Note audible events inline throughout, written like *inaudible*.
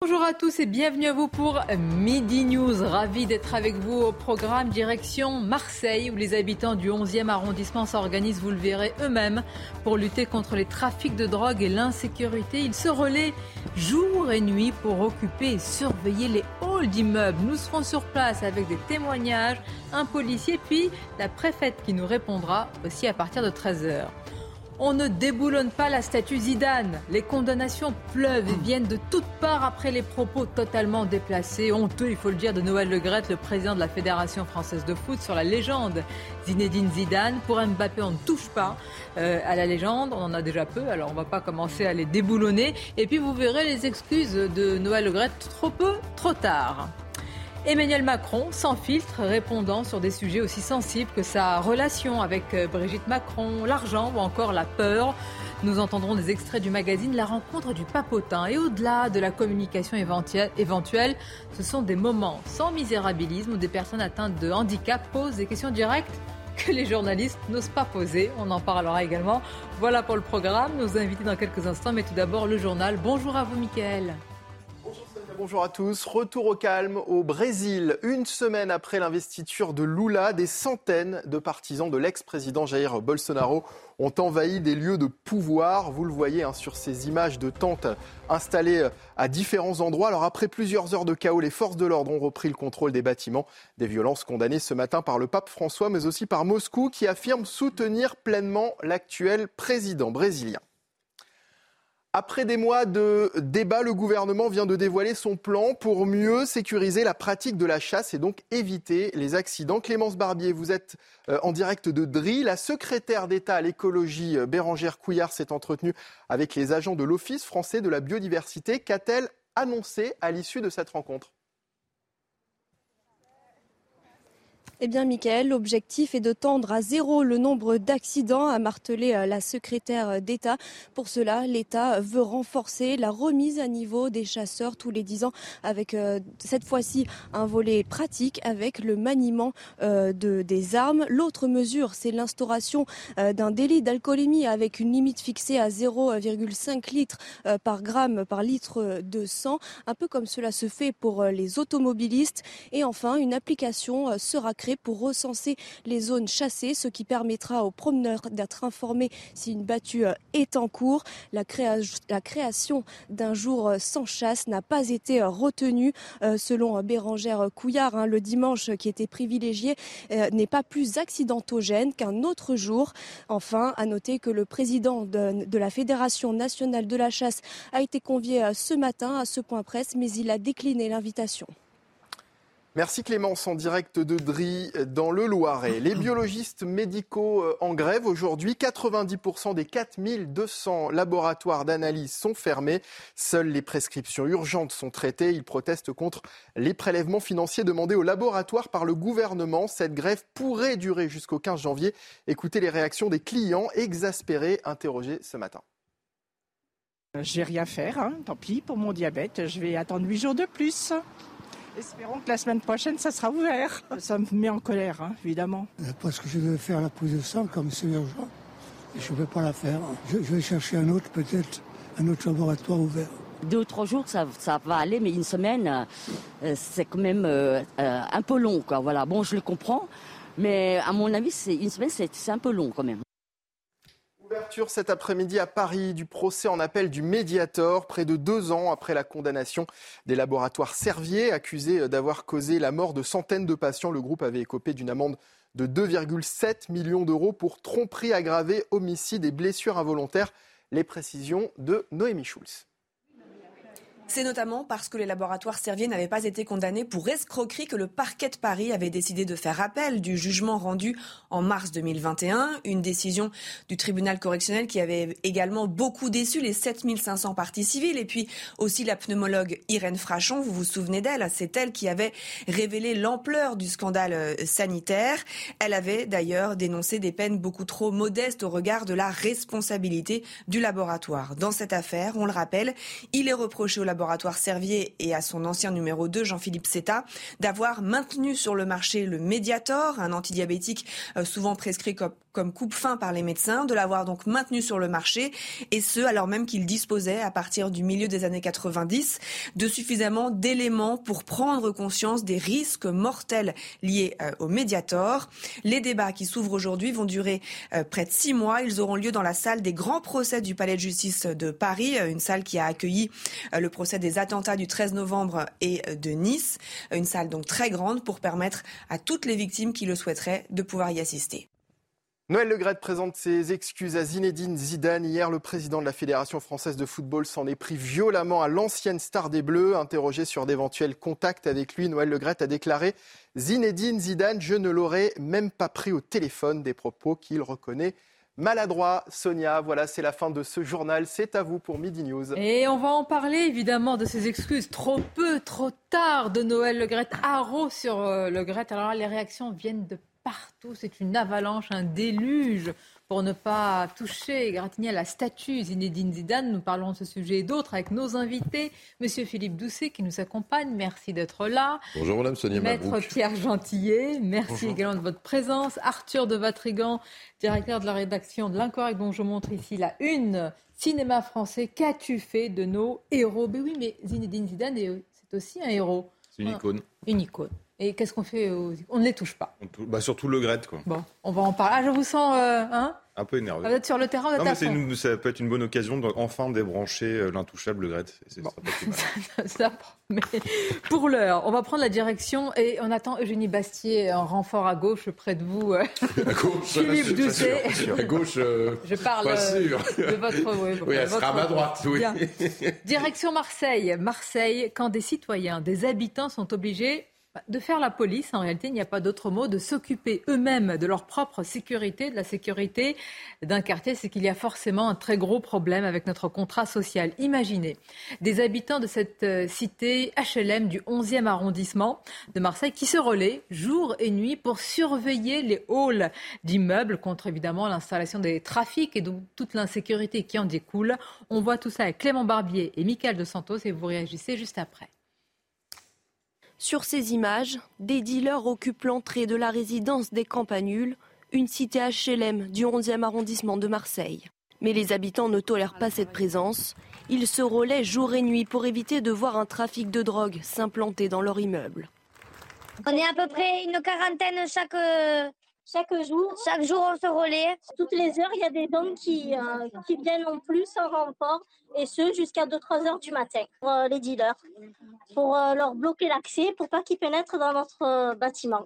Bonjour à tous et bienvenue à vous pour Midi News. Ravi d'être avec vous au programme direction Marseille où les habitants du 11e arrondissement s'organisent, vous le verrez eux-mêmes, pour lutter contre les trafics de drogue et l'insécurité. Ils se relaient jour et nuit pour occuper et surveiller les halls d'immeubles. Nous serons sur place avec des témoignages, un policier puis la préfète qui nous répondra aussi à partir de 13h. On ne déboulonne pas la statue Zidane. Les condamnations pleuvent et viennent de toutes parts après les propos totalement déplacés, honteux, il faut le dire, de Noël Le Gret, le président de la Fédération française de foot, sur la légende Zinedine Zidane. Pour Mbappé, on ne touche pas euh, à la légende. On en a déjà peu, alors on ne va pas commencer à les déboulonner. Et puis vous verrez les excuses de Noël Le Gret trop peu, trop tard. Emmanuel Macron, sans filtre, répondant sur des sujets aussi sensibles que sa relation avec euh, Brigitte Macron, l'argent ou encore la peur. Nous entendrons des extraits du magazine La rencontre du papotin. Et au-delà de la communication éventuelle, ce sont des moments sans misérabilisme où des personnes atteintes de handicap posent des questions directes que les journalistes n'osent pas poser. On en parlera également. Voilà pour le programme. Nos invités dans quelques instants, mais tout d'abord le journal. Bonjour à vous, Mickaël bonjour à tous. Retour au calme au Brésil. Une semaine après l'investiture de Lula, des centaines de partisans de l'ex-président Jair Bolsonaro ont envahi des lieux de pouvoir. Vous le voyez hein, sur ces images de tentes installées à différents endroits. Alors après plusieurs heures de chaos, les forces de l'ordre ont repris le contrôle des bâtiments. Des violences condamnées ce matin par le pape François, mais aussi par Moscou, qui affirme soutenir pleinement l'actuel président brésilien. Après des mois de débat, le gouvernement vient de dévoiler son plan pour mieux sécuriser la pratique de la chasse et donc éviter les accidents. Clémence Barbier, vous êtes euh, en direct de Dry. La secrétaire d'État à l'écologie, euh, Bérangère Couillard, s'est entretenue avec les agents de l'Office français de la biodiversité. Qu'a-t-elle annoncé à l'issue de cette rencontre? Eh bien, Michael, l'objectif est de tendre à zéro le nombre d'accidents, a martelé euh, la secrétaire d'État. Pour cela, l'État veut renforcer la remise à niveau des chasseurs tous les dix ans, avec euh, cette fois-ci un volet pratique avec le maniement euh, de, des armes. L'autre mesure, c'est l'instauration d'un délit d'alcoolémie avec une limite fixée à 0,5 litres par gramme par litre de sang, un peu comme cela se fait pour les automobilistes. Et enfin, une application sera créée pour recenser les zones chassées, ce qui permettra aux promeneurs d'être informés si une battue euh, est en cours. La, création d'un jour euh, sans chasse n'a pas été euh, retenue selon Bérangère Couillard. Hein, le dimanche qui était privilégié n'est pas plus accidentogène qu'un autre jour. Enfin, à noter que le président de, de la Fédération nationale de la chasse a été convié ce matin à ce point presse, mais il a décliné l'invitation. Merci Clémence en direct de Dry dans le Loiret. Les biologistes médicaux euh, en grève aujourd'hui. 90% des 4200 laboratoires d'analyse sont fermés. Seules les prescriptions urgentes sont traitées. Ils protestent contre les prélèvements financiers demandés aux laboratoires par le gouvernement. Cette grève pourrait durer jusqu'au 15 janvier. Écoutez les réactions des clients exaspérés interrogés ce matin. Je vais rien faire, hein. tant pis pour mon diabète. Je vais attendre 8 jours de plus. Espérons que la semaine prochaine, ça sera ouvert. Ça me met en colère, hein, évidemment. Euh, parce que je veux faire la prise de sang comme c'est urgent. Et je ne vais pas la faire. Je, vais chercher un autre, peut-être, un autre laboratoire ouvert. Deux ou trois jours, ça, va aller, mais une semaine, euh, c'est quand même euh, un peu long. Quoi. Voilà. Bon, je le comprends, mais à mon avis, c'est une semaine, c'est un peu long quand même. Ouverture cet après-midi à Paris du procès en appel du Mediator, près de deux ans après la condamnation des laboratoires Servier, accusés d'avoir causé la mort de centaines de patients. Le groupe avait écopé d'une amende de 2,7 millions d'euros pour tromperie aggravée, homicide et blessures involontaires. Les précisions de Noémie Schulz. C'est notamment parce que les laboratoires Servier n'avaient pas été condamnés pour escroquerie que le parquet de Paris avait décidé de faire appel du jugement rendu en mars 2021. Une décision du tribunal correctionnel qui avait également beaucoup déçu les 7500 parties civiles et puis aussi la pneumologue Irène Frachon. Vous vous souvenez d'elle C'est elle qui avait révélé l'ampleur du scandale euh, sanitaire. Elle avait d'ailleurs dénoncé des peines beaucoup trop modestes au regard de la responsabilité du laboratoire. Dans cette affaire, on le rappelle, il est reproché au laboratoire laboratoire Servier et à son ancien numéro 2, Jean-Philippe Seta, d'avoir maintenu sur le marché le Mediator, un antidiabétique euh, souvent prescrit comme, coupe-fin par les médecins, de l'avoir donc maintenu sur le marché, et ce, alors même qu'il disposait, à partir du milieu des années 90, de suffisamment d'éléments pour prendre conscience des risques mortels liés euh, au Mediator. Les débats qui s'ouvrent aujourd'hui vont durer euh, près de six mois. Ils auront lieu dans la salle des grands procès du Palais de justice de Paris, une salle qui a accueilli le procès des attentats du 13 novembre et de Nice, une salle donc très grande pour permettre à toutes les victimes qui le souhaiteraient de pouvoir y assister. Noël Legrette présente ses excuses à Zinedine Zidane. Hier, le président de la Fédération française de football s'en est pris violemment à l'ancienne star des Bleus. Interrogé sur d'éventuels contacts avec lui, Noël Legrette a déclaré Zinedine Zidane, je ne l'aurais même pas pris au téléphone. Des propos qu'il reconnaît maladroit. Sonia, voilà, c'est la fin de ce journal. C'est à vous pour Midi News. Et on va en parler évidemment de ces excuses. Trop peu, trop tard de Noël Legrette. Haro sur euh, Legrette. Alors là, les réactions viennent de partout. C'est une avalanche, un déluge pour ne pas toucher, gratigner à la statue Zinedine Zidane. Nous parlons de ce sujet et d'autres avec nos invités. Monsieur Philippe Doucet qui nous accompagne, merci d'être là. Bonjour Madame Sonia Maître Pierre Gentillet, merci également de votre présence. Arthur de Vatrigan, directeur de la rédaction de l'Incorrect dont je montre ici la une. Cinéma français, qu'as-tu fait de nos héros? Ben oui, mais Zinedine Zidane, c'est aussi un héros. C'est une icône. Une icône. Et qu'est-ce qu'on fait On ne les touche pas. Bah surtout le Grette, quoi. Bon, on va en parler. Ah, je vous sens, euh, hein Un peu énervé. Vous êtes sur le terrain, non, mais ça peut être une bonne occasion d'enfin débrancher euh, l'intouchable Le Grette. Bon. *laughs* ça, mais pour l'heure, on va prendre la direction et on attend Eugénie Bastier en renfort à gauche près de vous. Euh, à gauche, *laughs* Philippe Doucet. À gauche, je parle pas sûr. de votre. Oui, oui elle sera à ma droite. Oui. Direction Marseille. Marseille, quand des citoyens, des habitants sont obligés de faire la police, en réalité, il n'y a pas d'autre mot, de s'occuper eux-mêmes de leur propre sécurité, de la sécurité d'un quartier, c'est qu'il y a forcément un très gros problème avec notre contrat social. Imaginez des habitants de cette euh, cité HLM du 11e arrondissement de Marseille qui se relaient jour et nuit pour surveiller les halls d'immeubles contre évidemment l'installation des trafics et donc toute l'insécurité qui en découle. On voit tout ça avec Clément Barbier et Michael de Santos et vous réagissez juste après. Sur ces images, des dealers occupent l'entrée de la résidence des Campanules, une cité HLM du 11e arrondissement de Marseille. Mais les habitants ne tolèrent pas cette présence. Ils se relaient jour et nuit pour éviter de voir un trafic de drogue s'implanter dans leur immeuble. On est à peu près une quarantaine chaque, chaque jour. Chaque jour, on se relaie. Toutes les heures, il y a des hommes qui, euh, qui viennent en plus en renfort, et ce jusqu'à 2-3 heures du matin, pour euh, les dealers, pour euh, leur bloquer l'accès, pour pas qu'ils pénètrent dans notre bâtiment.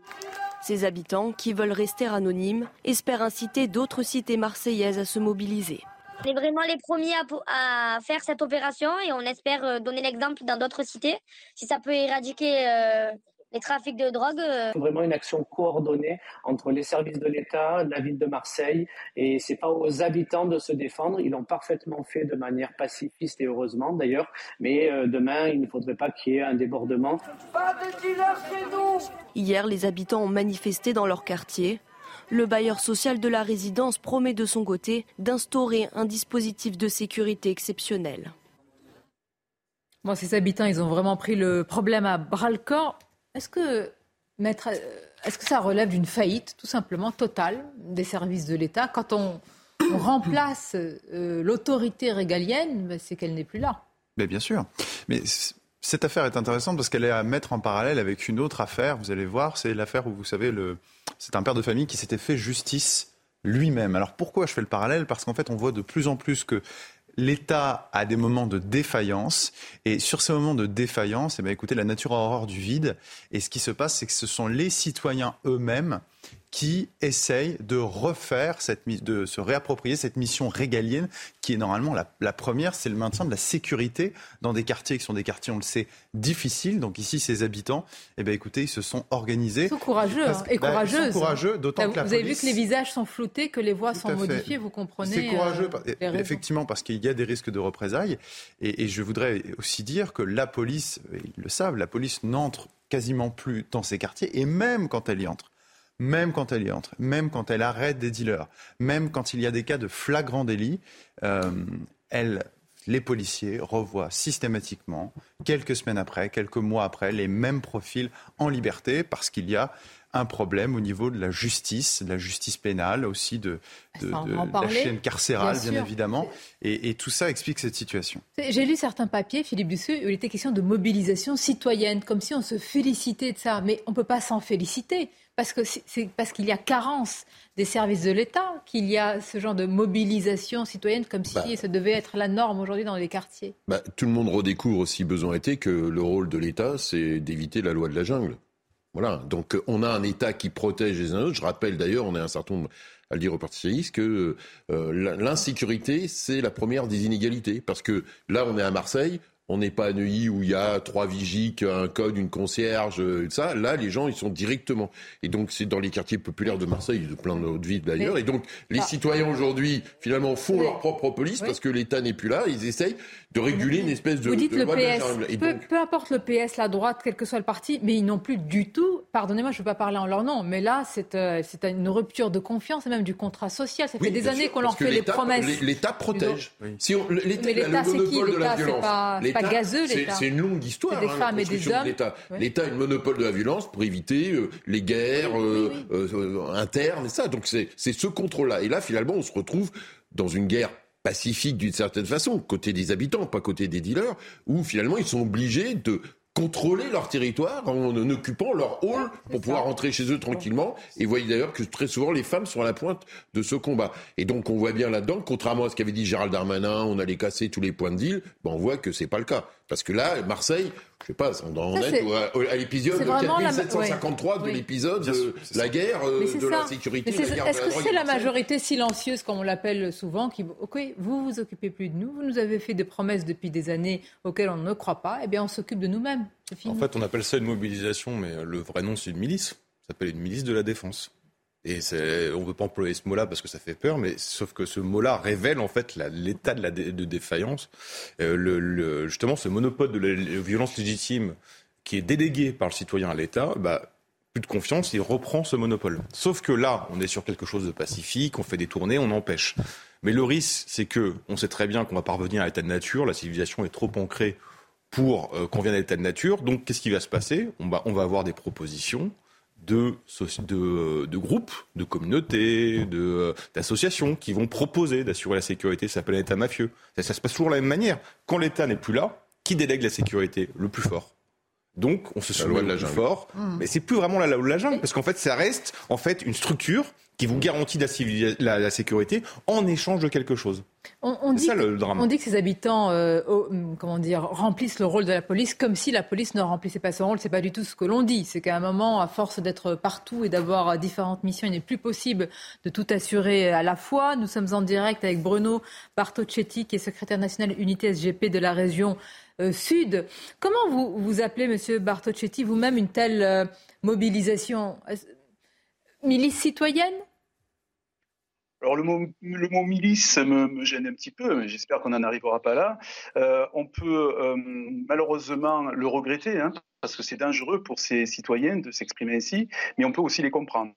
Ces habitants, qui veulent rester anonymes, espèrent inciter d'autres cités marseillaises à se mobiliser. On est vraiment les premiers à, faire cette opération et on espère donner l'exemple dans d'autres cités. Si ça peut éradiquer les trafics de drogue. Euh. Vraiment une action coordonnée entre les services de l'État, la ville de Marseille, et c'est pas aux habitants de se défendre. Ils l'ont parfaitement fait de manière pacifiste et heureusement d'ailleurs. Mais euh, demain, il ne faudrait pas qu'il y ait un débordement. Pas de chez nous Hier, les habitants ont manifesté dans leur quartier. Le bailleur social de la résidence promet de son côté d'instaurer un dispositif de sécurité exceptionnel. Bon, ces habitants, ils ont vraiment pris le problème à bras le corps. Est-ce que, maître, euh, est-ce que ça relève d'une faillite tout simplement totale des services de l'État Quand on, remplace euh, l'autorité régalienne, ben, c'est qu'elle n'est plus là. Mais bien sûr. Mais cette affaire est intéressante parce qu'elle est à mettre en parallèle avec une autre affaire. Vous allez voir, c'est l'affaire où vous savez, le... c'est un père de famille qui s'était fait justice lui-même. Alors pourquoi je fais le parallèle? Parce qu'en fait, on voit de plus en plus que l'État a des moments de défaillance. Et sur ces moments de défaillance, eh bien, écoutez, la nature a horreur du vide. Et ce qui se passe, c'est que ce sont les citoyens eux-mêmes qui essaye de refaire, cette, de se réapproprier cette mission régalienne qui est normalement la, première, c'est le maintien de la sécurité dans des quartiers qui sont des quartiers, on le sait, difficiles. Donc ici, ces habitants, eh ben, écoutez, ils se sont organisés. Ils sont courageux hein, et bah, courageuses. Ils sont courageux, d'autant que la Vous avez vu que les visages sont floutés, que les voix sont modifiées, vous comprenez C'est courageux, euh, effectivement, parce qu'il y a des risques de représailles. Et, et je voudrais aussi dire que la police, ils le savent, la police n'entre quasiment plus dans ces quartiers, et même quand elle y entre, même quand elle y entre, même quand elle arrête des dealers, même quand il y a des cas de flagrant délit, euh, les policiers revoient systématiquement, quelques semaines après, quelques mois après, les mêmes profils en liberté parce qu'il y a un problème au niveau de la justice, de la justice pénale, aussi de, de, la chaîne carcérale, bien, évidemment. Et, tout ça explique cette situation. J'ai lu certains papiers, Philippe Dusseux, où il était question de mobilisation citoyenne, comme si on se félicitait de ça. Mais on ne peut pas s'en féliciter, parce que c'est parce qu'il y a carence des services de l'État qu'il y a ce genre de mobilisation citoyenne, comme si bah. ça devait être la norme aujourd'hui dans les quartiers. Bah, tout le monde redécouvre, si besoin était, que le rôle de l'État, c'est d'éviter la loi de la jungle. Voilà. Donc on a un État qui protège les uns autres. Je rappelle d'ailleurs, on est un certain nombre à le dire au Parti socialiste, que euh, l'insécurité, c'est la première des inégalités. Parce que là, on est à Marseille, on n'est pas à Neuilly où il y a trois vigiques, un code, une concierge, euh, ça. Là, les gens, ils sont directement. Et donc, c'est dans les quartiers populaires de Marseille, de plein d'autres villes d'ailleurs. Et donc, les ah. citoyens aujourd'hui, finalement, font leur propre police parce que l'État n'est plus là. Ils essayent de réguler une espèce de. Vous dites le PS. Peu, peu, importe le PS, la droite, quel que soit le parti, mais ils n'ont plus du tout. Pardonnez-moi, je ne veux pas parler en leur nom, mais là, c'est euh, une rupture de confiance et même du contrat social. Ça fait des années qu'on leur fait les promesses. L'État protège. Si l'État, c'est qui L'État, c'est pas, gazeux, l'État. C'est une longue histoire. Des hein, femmes et des hommes. L'État a le monopole de la violence pour éviter euh, les guerres euh, internes et ça. Donc c'est ce contrôle-là. Et là, finalement, on se retrouve dans une guerre pacifique d'une certaine façon, côté des habitants, pas côté des dealers, où finalement ils sont obligés de contrôler leur territoire en, occupant leur hall pour pouvoir rentrer chez eux tranquillement. Et vous voyez d'ailleurs que très souvent les femmes sont à la pointe de ce combat. Et donc on voit bien là-dedans, contrairement à ce qu'avait dit Gérald Darmanin, on allait casser tous les points de deal, ben on voit que c'est pas le cas. Parce que là, Marseille, je sais pas, on en est, à, l'épisode 4753 de l'épisode de la guerre euh, de la sécurité. Est-ce que c'est la majorité silencieuse, comme on l'appelle souvent, qui, ok, vous vous occupez plus de nous, vous nous avez fait des promesses depuis des années auxquelles on ne croit pas, eh bien on s'occupe de nous-mêmes. En fait, on appelle ça une mobilisation, mais le vrai nom c'est une milice. Ça s'appelle une milice de la défense. Et on ne veut pas employer ce mot-là parce que ça fait peur, mais sauf que ce mot-là révèle en fait l'état de, la de défaillance. Euh, le, justement, ce monopole de la violence légitime qui est délégué par le citoyen à l'État, bah, plus de confiance, il reprend ce monopole. Sauf que là, on est sur quelque chose de pacifique, on fait des tournées, on empêche. Mais le risque, c'est que on sait très bien qu'on va parvenir à l'état de nature, la civilisation est trop ancrée pour euh, qu'on vienne à l'état de nature. Donc, qu'est-ce qui va se passer? On va avoir des propositions de, de, de groupes, de communautés, d'associations qui vont proposer d'assurer la sécurité. Ça s'appelle l'État mafieux. Ça, ça se passe toujours de la même manière. Quand l'État n'est plus là, qui délègue la sécurité Le plus fort? Donc, on se soumet au plus fort, mmh. mais c'est plus vraiment la loi de la jungle, parce qu'en fait, ça reste en fait une structure qui vous garantit la, la, sécurité en échange de quelque chose. On, dit, ça, le drame. on dit que ces habitants euh, hum, comment dire, remplissent le rôle de la police comme si la police ne remplissait pas son rôle. C'est pas du tout ce que l'on dit. C'est qu'à un moment, à force d'être partout et d'avoir différentes missions, il n'est plus possible de tout assurer à la fois. Nous sommes en direct avec Bruno Bartocchetti, qui est secrétaire national unité SGP de la région euh, Sud. Comment vous, vous appelez, Monsieur Bartocchetti, vous-même une telle euh, mobilisation? Milice citoyenne? Alors le mot, milice me, me, gêne un petit peu, mais j'espère qu'on n'en arrivera pas là. Euh, on peut euh, malheureusement le regretter, hein, parce que c'est dangereux pour ces citoyens de s'exprimer ainsi, mais on peut aussi les comprendre.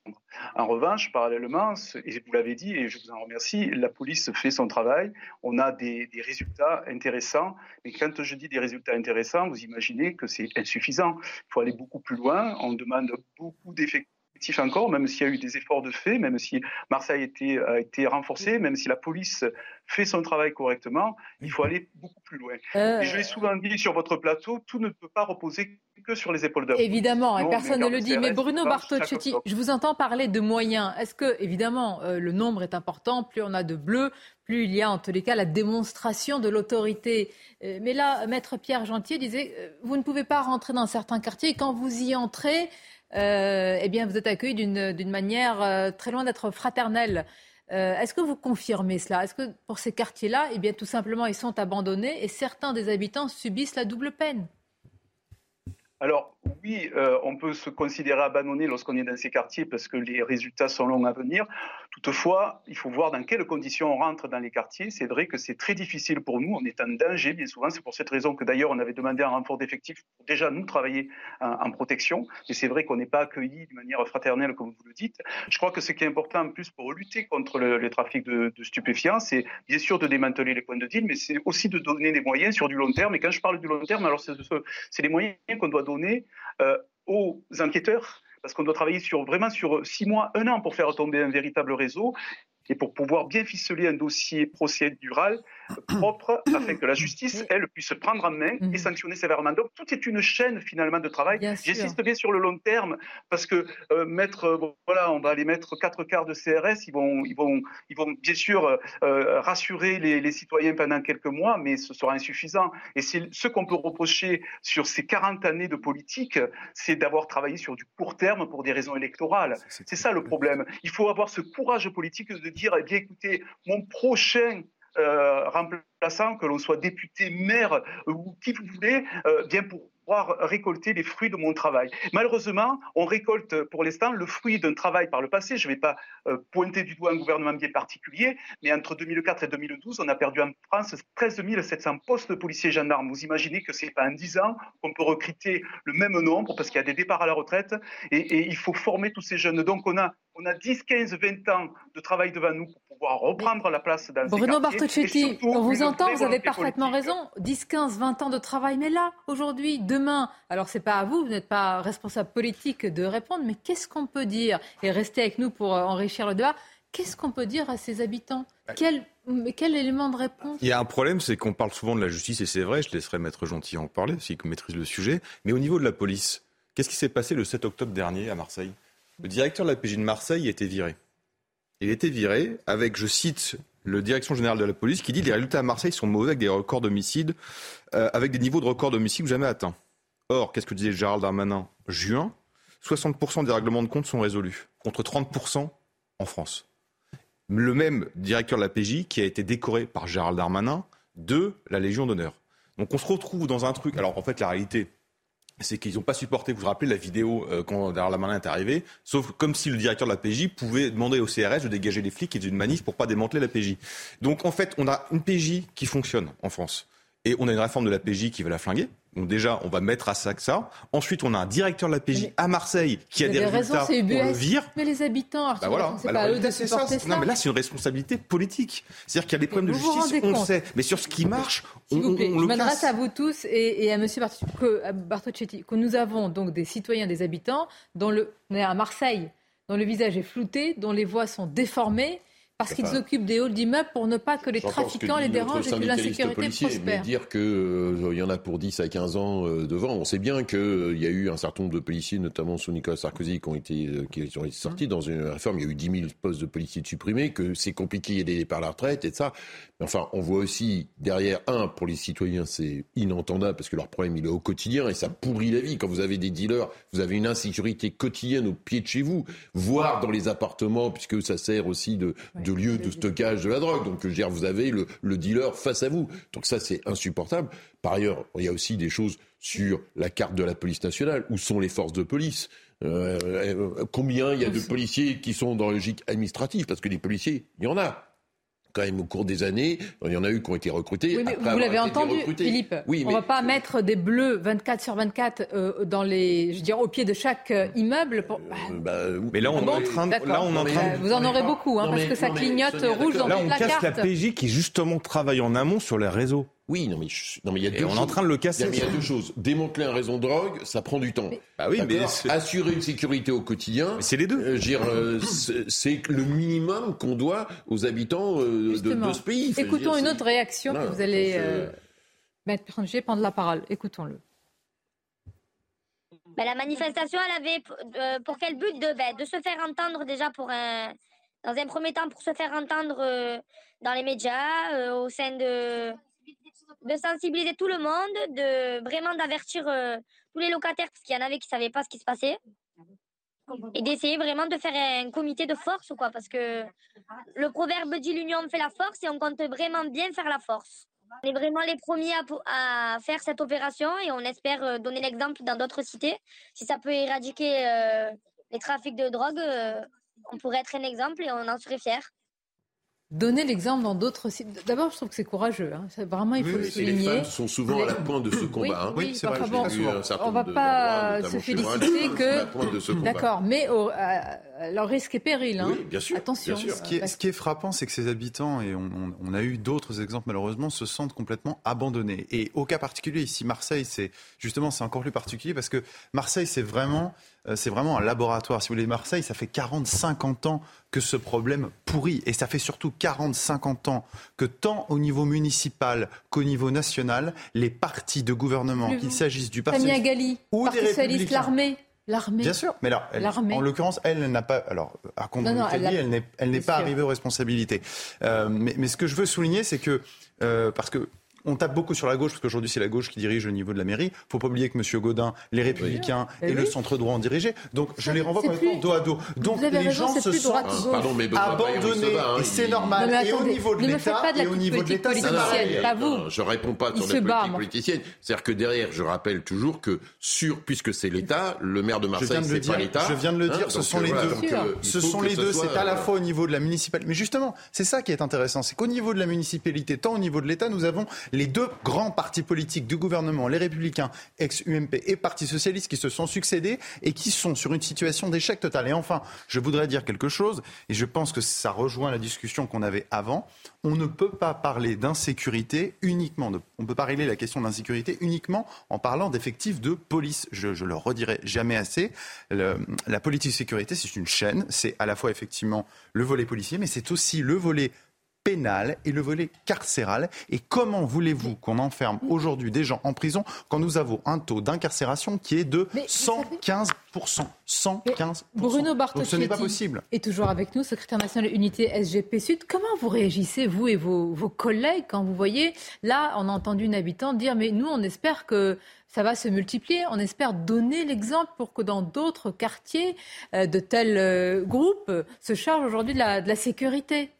En revanche, parallèlement, et vous l'avez dit, et je vous en remercie, la police fait son travail, on a des, des résultats intéressants, mais quand je dis des résultats intéressants, vous imaginez que c'est insuffisant. Il faut aller beaucoup plus loin, on demande beaucoup d'effectifs encore, même s'il y a eu des efforts de fait, même si Marseille a été, a été renforcée, même si la police fait son travail correctement, il faut aller beaucoup plus loin. Euh. Et je l'ai souvent dit sur votre plateau, tout ne peut pas reposer que sur les épaules d'un. Évidemment, et personne ne le dit. Mais Bruno Bartocchetti, je vous entends parler de moyens. Est-ce que, évidemment, euh, le nombre est important, plus on a de bleus, plus il y a en tous les cas la démonstration de l'autorité. Euh, mais là, Maître Pierre Gentier disait, vous ne pouvez pas rentrer dans certains quartiers, et quand vous y entrez, euh, eh bien, vous êtes accueillis d'une manière euh, très loin d'être fraternelle. Euh, est-ce que vous confirmez cela? Est-ce que pour ces quartiers-là, eh bien, tout simplement, ils sont abandonnés et certains des habitants subissent la double peine? Alors oui, euh, on peut se considérer abandonné lorsqu'on est dans ces quartiers parce que les résultats sont longs à venir. Toutefois, il faut voir dans quelles conditions on rentre dans les quartiers. C'est vrai que c'est très difficile pour nous. On est en danger bien souvent. C'est pour cette raison que d'ailleurs on avait demandé un renfort d'effectifs pour déjà nous travailler en, protection. Mais c'est vrai qu'on n'est pas accueillis de manière fraternelle comme vous le dites. Je crois que ce qui est important en plus pour lutter contre le, trafic de, de stupéfiants, c'est bien sûr de démanteler les points de deal, mais c'est aussi de donner des moyens sur du long terme. Et quand je parle du long terme, alors c'est les moyens qu'on doit donner euh, aux enquêteurs parce qu'on doit travailler sur, vraiment sur six mois, un an pour faire tomber un véritable réseau et pour pouvoir bien ficeler un dossier procédural *clears throat* propre afin que la justice, elle, puisse prendre en main et mhm. sanctionner sévèrement. Donc, tout est une chaîne finalement de travail. J'insiste bien sur le long terme parce que euh, mettre, euh, voilà, on va aller mettre quatre quarts de CRS, ils vont, ils vont, ils vont bien sûr euh, rassurer les, les, citoyens pendant quelques mois, mais ce sera insuffisant. Et c'est ce qu'on peut reprocher sur ces 40 années de politique, c'est d'avoir travaillé sur du court terme pour des raisons électorales. C'est ça le problème. Il faut avoir ce courage politique de dire, eh bien écoutez, mon prochain euh, remplaçant, que l'on soit député, maire ou qui vous voulez, euh, bien pour pouvoir récolter les fruits de mon travail. Malheureusement, on récolte pour l'instant le fruit d'un travail par le passé. Je ne vais pas euh, pointer du doigt un gouvernement bien particulier, mais entre 2004 et 2012, on a perdu en France 13 700 postes de policiers et gendarmes. Vous imaginez que c'est pas en 10 ans qu'on peut recruter le même nombre parce qu'il y a des départs à la retraite et, et il faut former tous ces jeunes. Donc on a, on a 10, 15, 20 ans de travail devant nous pour pouvoir reprendre la place dans Bruno Bartocchetti, on vous entend, vous avez parfaitement raison. 10, 15, 20 ans de travail, mais là, aujourd'hui, demain, alors c'est pas à vous, vous n'êtes pas responsable politique de répondre, mais qu'est-ce qu'on peut dire Et restez avec nous pour euh, enrichir le débat. Qu'est-ce qu'on peut dire à ces habitants? Quel, quel, élément de réponse? Il y a un problème, c'est qu'on parle souvent de la justice, et c'est vrai, je laisserai Maître Gentil en parler, s'il maîtrise le sujet. Mais au niveau de la police, qu'est-ce qui s'est passé le 7 octobre dernier à Marseille? Le directeur de la PJ de Marseille été viré. Il été viré avec, je cite, le direction générale de la police qui dit les résultats à Marseille sont mauvais avec des records d'homicides, euh, avec des niveaux de records d'homicides jamais atteints. Or, qu'est-ce que disait Gérald Darmanin Juin, 60% des règlements de compte sont résolus, contre 30% en France. Le même directeur de la PJ qui a été décoré par Gérald Darmanin de la Légion d'honneur. Donc on se retrouve dans un truc. Alors en fait, la réalité, c'est qu'ils n'ont pas supporté, vous vous rappelez la vidéo euh, quand Darmanin est arrivé, sauf comme si le directeur de la PJ pouvait demander au CRS de dégager les flics et d'une manif pour pas démanteler la PJ. Donc en fait, on a une PJ qui fonctionne en France. Et on a une réforme de la PJ qui va la flinguer. Donc déjà, on va mettre à ça que ça. Ensuite, on a un directeur de la PJ à Marseille qui a des résultats raison, le vire. Mais les habitants, Arthur, bah voilà. c'est pas eux de ça. Non, mais là, c'est une responsabilité politique. C'est-à-dire qu'il y a des problèmes de justice, on le sait. Mais sur ce qui marche, on, on, on, Je m'adresse à vous tous et, et à M. Bartocchetti, que nous avons donc des citoyens, des habitants, dont le, on est à Marseille, dont le visage est flouté, dont les voix sont déformées parce qu'ils occupent des halls d'immeubles pour ne pas que les trafiquants les dérangent et que l'insécurité prospère. Mais dire qu'il euh, y en a pour 10 à 15 ans euh, devant, on sait bien qu'il euh, y a eu un certain nombre de policiers, notamment sous Nicolas Sarkozy, qui ont été, qui ont été sortis dans une réforme. Il y a eu 10 000 postes de policiers supprimés, que c'est compliqué d'aider par la retraite et de ça. Mais enfin, on voit aussi derrière, un, pour les citoyens, c'est inentendable parce que leur problème, il est au quotidien et ça pourrit la vie. Quand vous avez des dealers, vous avez une insécurité quotidienne au pied de chez vous, voire dans les appartements, puisque ça sert aussi de de lieu de stockage de la drogue. Donc, je veux dire, vous avez le, dealer face à vous. Donc ça, c'est insupportable. Par ailleurs, il y a aussi des choses sur la carte de la police nationale. Où sont les forces de police? Euh, euh, Combien il y a de policiers qui sont dans la logique administrative? Parce que les policiers, il y en a quand même au cours des années. Il y en a eu qui ont été recrutés. Oui, mais vous l'avez entendu, Philippe. Oui, on ne va pas mettre des bleus 24 sur 24 euh, dans les, je veux dire, au pied de chaque euh, immeuble. Pour... Euh, bah, mais là, on est en train, de, là, on en train Vous en aurez beaucoup, hein, parce que ça clignote rouge dans là, toute la carte. Là, on casse la PJ qui justement travaille en amont sur les réseaux. Oui, non mais, non, mais il y a deux on est en train de le casser. Il y a deux choses. Démanteler un réseau de drogue, ça prend du temps. bah oui, mais assurer une sécurité au quotidien. C'est les deux. Euh, euh c'est le minimum qu'on doit aux habitants euh, de, de, ce pays. Écoutons une autre réaction que vous allez euh, mettre prendre la parole. Écoutons-le. Ben, la manifestation, elle avait euh, pour quel but de, ben, de se faire entendre déjà pour un, dans un premier temps pour se faire entendre dans les médias, au sein de de sensibiliser tout le monde, de vraiment d'avertir euh, tous les locataires, parce qu'il y en avait qui ne savaient pas ce qui se passait. Et d'essayer vraiment de faire un comité de force, quoi, parce que le proverbe dit l'union fait la force et on compte vraiment bien faire la force. On est vraiment les premiers à, faire cette opération et on espère euh, donner l'exemple dans d'autres cités. Si ça peut éradiquer euh, les trafics de drogue, on pourrait être un exemple et on en serait fiers donner l'exemple dans d'autres sites. D'abord, je trouve que c'est courageux. Hein. Vraiment, il faut le souligner. Les femmes sont souvent à la pointe de ce combat. Oui, hein. c'est vrai. Bon, on ne va pas se féliciter que. D'accord, mais au, leur risque et péril. Hein. Oui, bien sûr. Attention. Ce, qui est, ce, qui est, frappant, c'est que ces habitants, et on, on a eu d'autres exemples malheureusement, se sentent complètement abandonnés. Et au cas particulier, ici, Marseille, c'est justement, c'est encore plus particulier parce que Marseille, c'est vraiment euh, c'est vraiment un laboratoire. Si vous voulez, Marseille, ça fait 40-50 ans que ce problème pourrit. Et ça fait surtout 40-50 ans que tant au niveau municipal qu'au niveau national, les partis de gouvernement, qu'il s'agisse du Parti socialiste ou des républicains, l'armée. L'armée. Bien sûr, mais alors, en l'occurrence, elle, n'a pas. Alors, à compte elle, n'est pas arrivée aux responsabilités. Euh, mais, mais, ce que je veux souligner, c'est que euh, parce que on tape beaucoup sur la gauche, parce qu'aujourd'hui c'est la gauche qui dirige au niveau de la mairie. Il faut pas oublier que M. Godin, les Républicains et, le centre droit ont dirigé. Donc je les renvoie complètement dos à dos. Donc les gens se sentent abandonnés. et c'est normal. et au niveau de l'État, et au niveau de l'État, c'est pareil. Pas vous. Je réponds pas sur la politique politicienne. C'est-à-dire que derrière, je rappelle toujours que sur, puisque c'est l'État, le maire de Marseille, c'est pas l'État. Je viens de le dire, ce sont les deux. Ce sont les deux. C'est à la fois au niveau de la municipalité. Mais justement, c'est ça qui est intéressant, c'est qu'au niveau de la municipalité, tant au niveau de l'État, nous avons les deux grands partis politiques du gouvernement, les Républicains, ex-UMP et Parti Socialiste, qui se sont succédés et qui sont sur une situation d'échec total. Et enfin, je voudrais dire quelque chose, et je pense que ça rejoint la discussion qu'on avait avant. On ne peut pas parler d'insécurité uniquement, on ne peut pas régler la question d'insécurité uniquement en parlant d'effectifs de police. Je, je le redirai jamais assez. la politique de sécurité, c'est une chaîne. C'est à la fois effectivement le volet policier, mais c'est aussi le volet pénal et le volet carcéral. Et comment voulez-vous qu'on enferme aujourd'hui des gens en prison quand nous avons un taux d'incarcération qui est de 115 115 Bruno Bartocchetti ce n'est pas possible. est toujours avec nous, secrétaire national unité SGP Sud. Comment vous réagissez, vous et vos, vos collègues, quand vous voyez, là, on a entendu une habitante dire, mais nous, on espère que ça va se multiplier. On espère donner l'exemple pour que dans d'autres quartiers, euh, de tels euh, groupes se chargent aujourd'hui de la sécurité.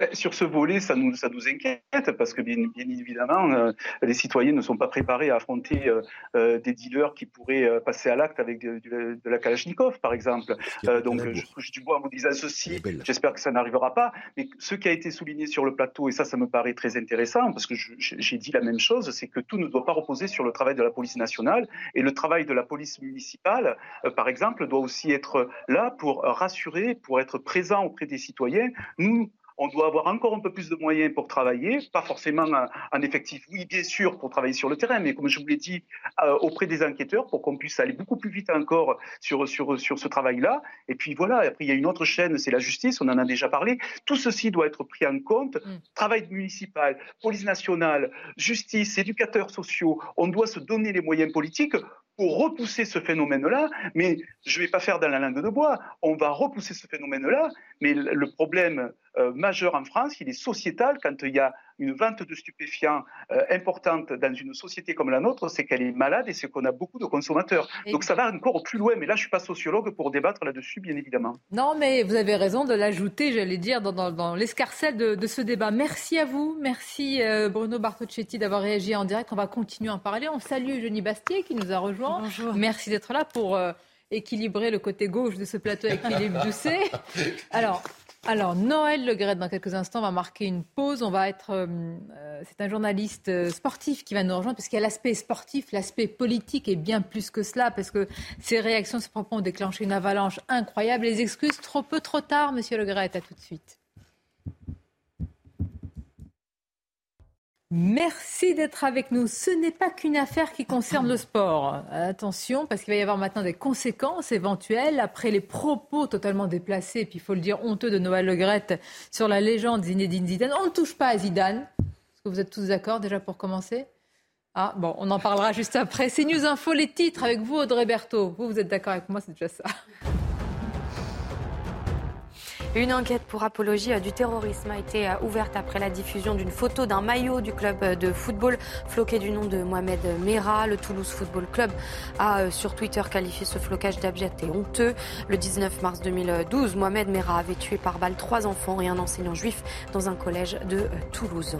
Ben, sur ce volet, ça nous, ça nous inquiète parce que bien, bien évidemment, euh, les citoyens ne sont pas préparés à affronter euh, euh, des dealers qui pourraient passer à l'acte avec de, de, la Kalachnikov, par exemple. donc, je touche du bois en vous disant ceci. J'espère que ça n'arrivera pas. Mais ce qui a été souligné sur le plateau, et ça, ça me paraît très intéressant parce que j'ai dit la même chose, c'est que tout ne doit pas reposer sur le travail de la police nationale et le travail de la police municipale, par exemple, doit aussi être là pour rassurer, pour être présent auprès des citoyens. Nous, on doit avoir encore un peu plus de moyens pour travailler, pas forcément en effectif, oui, bien sûr, pour travailler sur le terrain, mais comme je vous l'ai dit, euh, auprès des enquêteurs, pour qu'on puisse aller beaucoup plus vite encore sur, sur, sur ce travail-là. Et puis voilà, après, il y a une autre chaîne, c'est la justice, on en a déjà parlé. Tout ceci doit être pris en compte. Mm. Travail municipal, police nationale, justice, éducateurs sociaux, on doit se donner les moyens politiques pour repousser ce phénomène-là, mais je ne vais pas faire dans la langue de bois, on va repousser ce phénomène-là, mais le problème euh, majeur en France, il est sociétal quand il y a une vente de stupéfiants euh, importante dans une société comme la nôtre, c'est qu'elle est malade et c'est qu'on a beaucoup de consommateurs. Donc ça va encore plus loin, mais là je ne suis pas sociologue pour débattre là-dessus, bien évidemment. Non, mais vous avez raison de l'ajouter, j'allais dire, dans, dans, l'escarcelle de, ce débat. Merci à vous, merci euh, Bruno Bartocchetti d'avoir réagi en direct. On va continuer à en parler. On salue Jenny Bastier qui nous a rejoint. Bonjour. Merci d'être là pour... équilibrer le côté gauche de ce plateau avec Philippe *laughs* Doucet. Alors, alors, Noël Le dans quelques instants, va marquer une pause. On va être. Euh, euh, c'est un journaliste euh, sportif qui va nous rejoindre, parce qu'il y a l'aspect sportif, l'aspect politique est bien plus que cela, parce que ses réactions, ses propos ont déclenché une avalanche incroyable. Les excuses, trop peu, trop tard, monsieur Le À tout de suite. Merci d'être avec nous. Ce n'est pas qu'une affaire qui concerne le sport. Attention, parce qu'il va y avoir maintenant des conséquences éventuelles après les propos totalement déplacés, puis il faut le dire honteux de Noël Legrette sur la légende Zinedine Zidane. On ne touche pas à Zidane. Est-ce que vous êtes tous d'accord déjà pour commencer? Ah, bon, on en parlera juste après. C'est News Info, les titres avec vous, Audrey Berthaud. Vous, vous êtes d'accord avec moi, c'est déjà ça. Une enquête pour apologie du terrorisme a été ouverte après la diffusion d'une photo d'un maillot du club de football floqué du nom de Mohamed Merah. Le Toulouse Football Club a sur Twitter qualifié ce flocage d'abject et honteux. Le 19 mars 2012, Mohamed Merah avait tué par balle trois enfants et un enseignant juif dans un collège de Toulouse.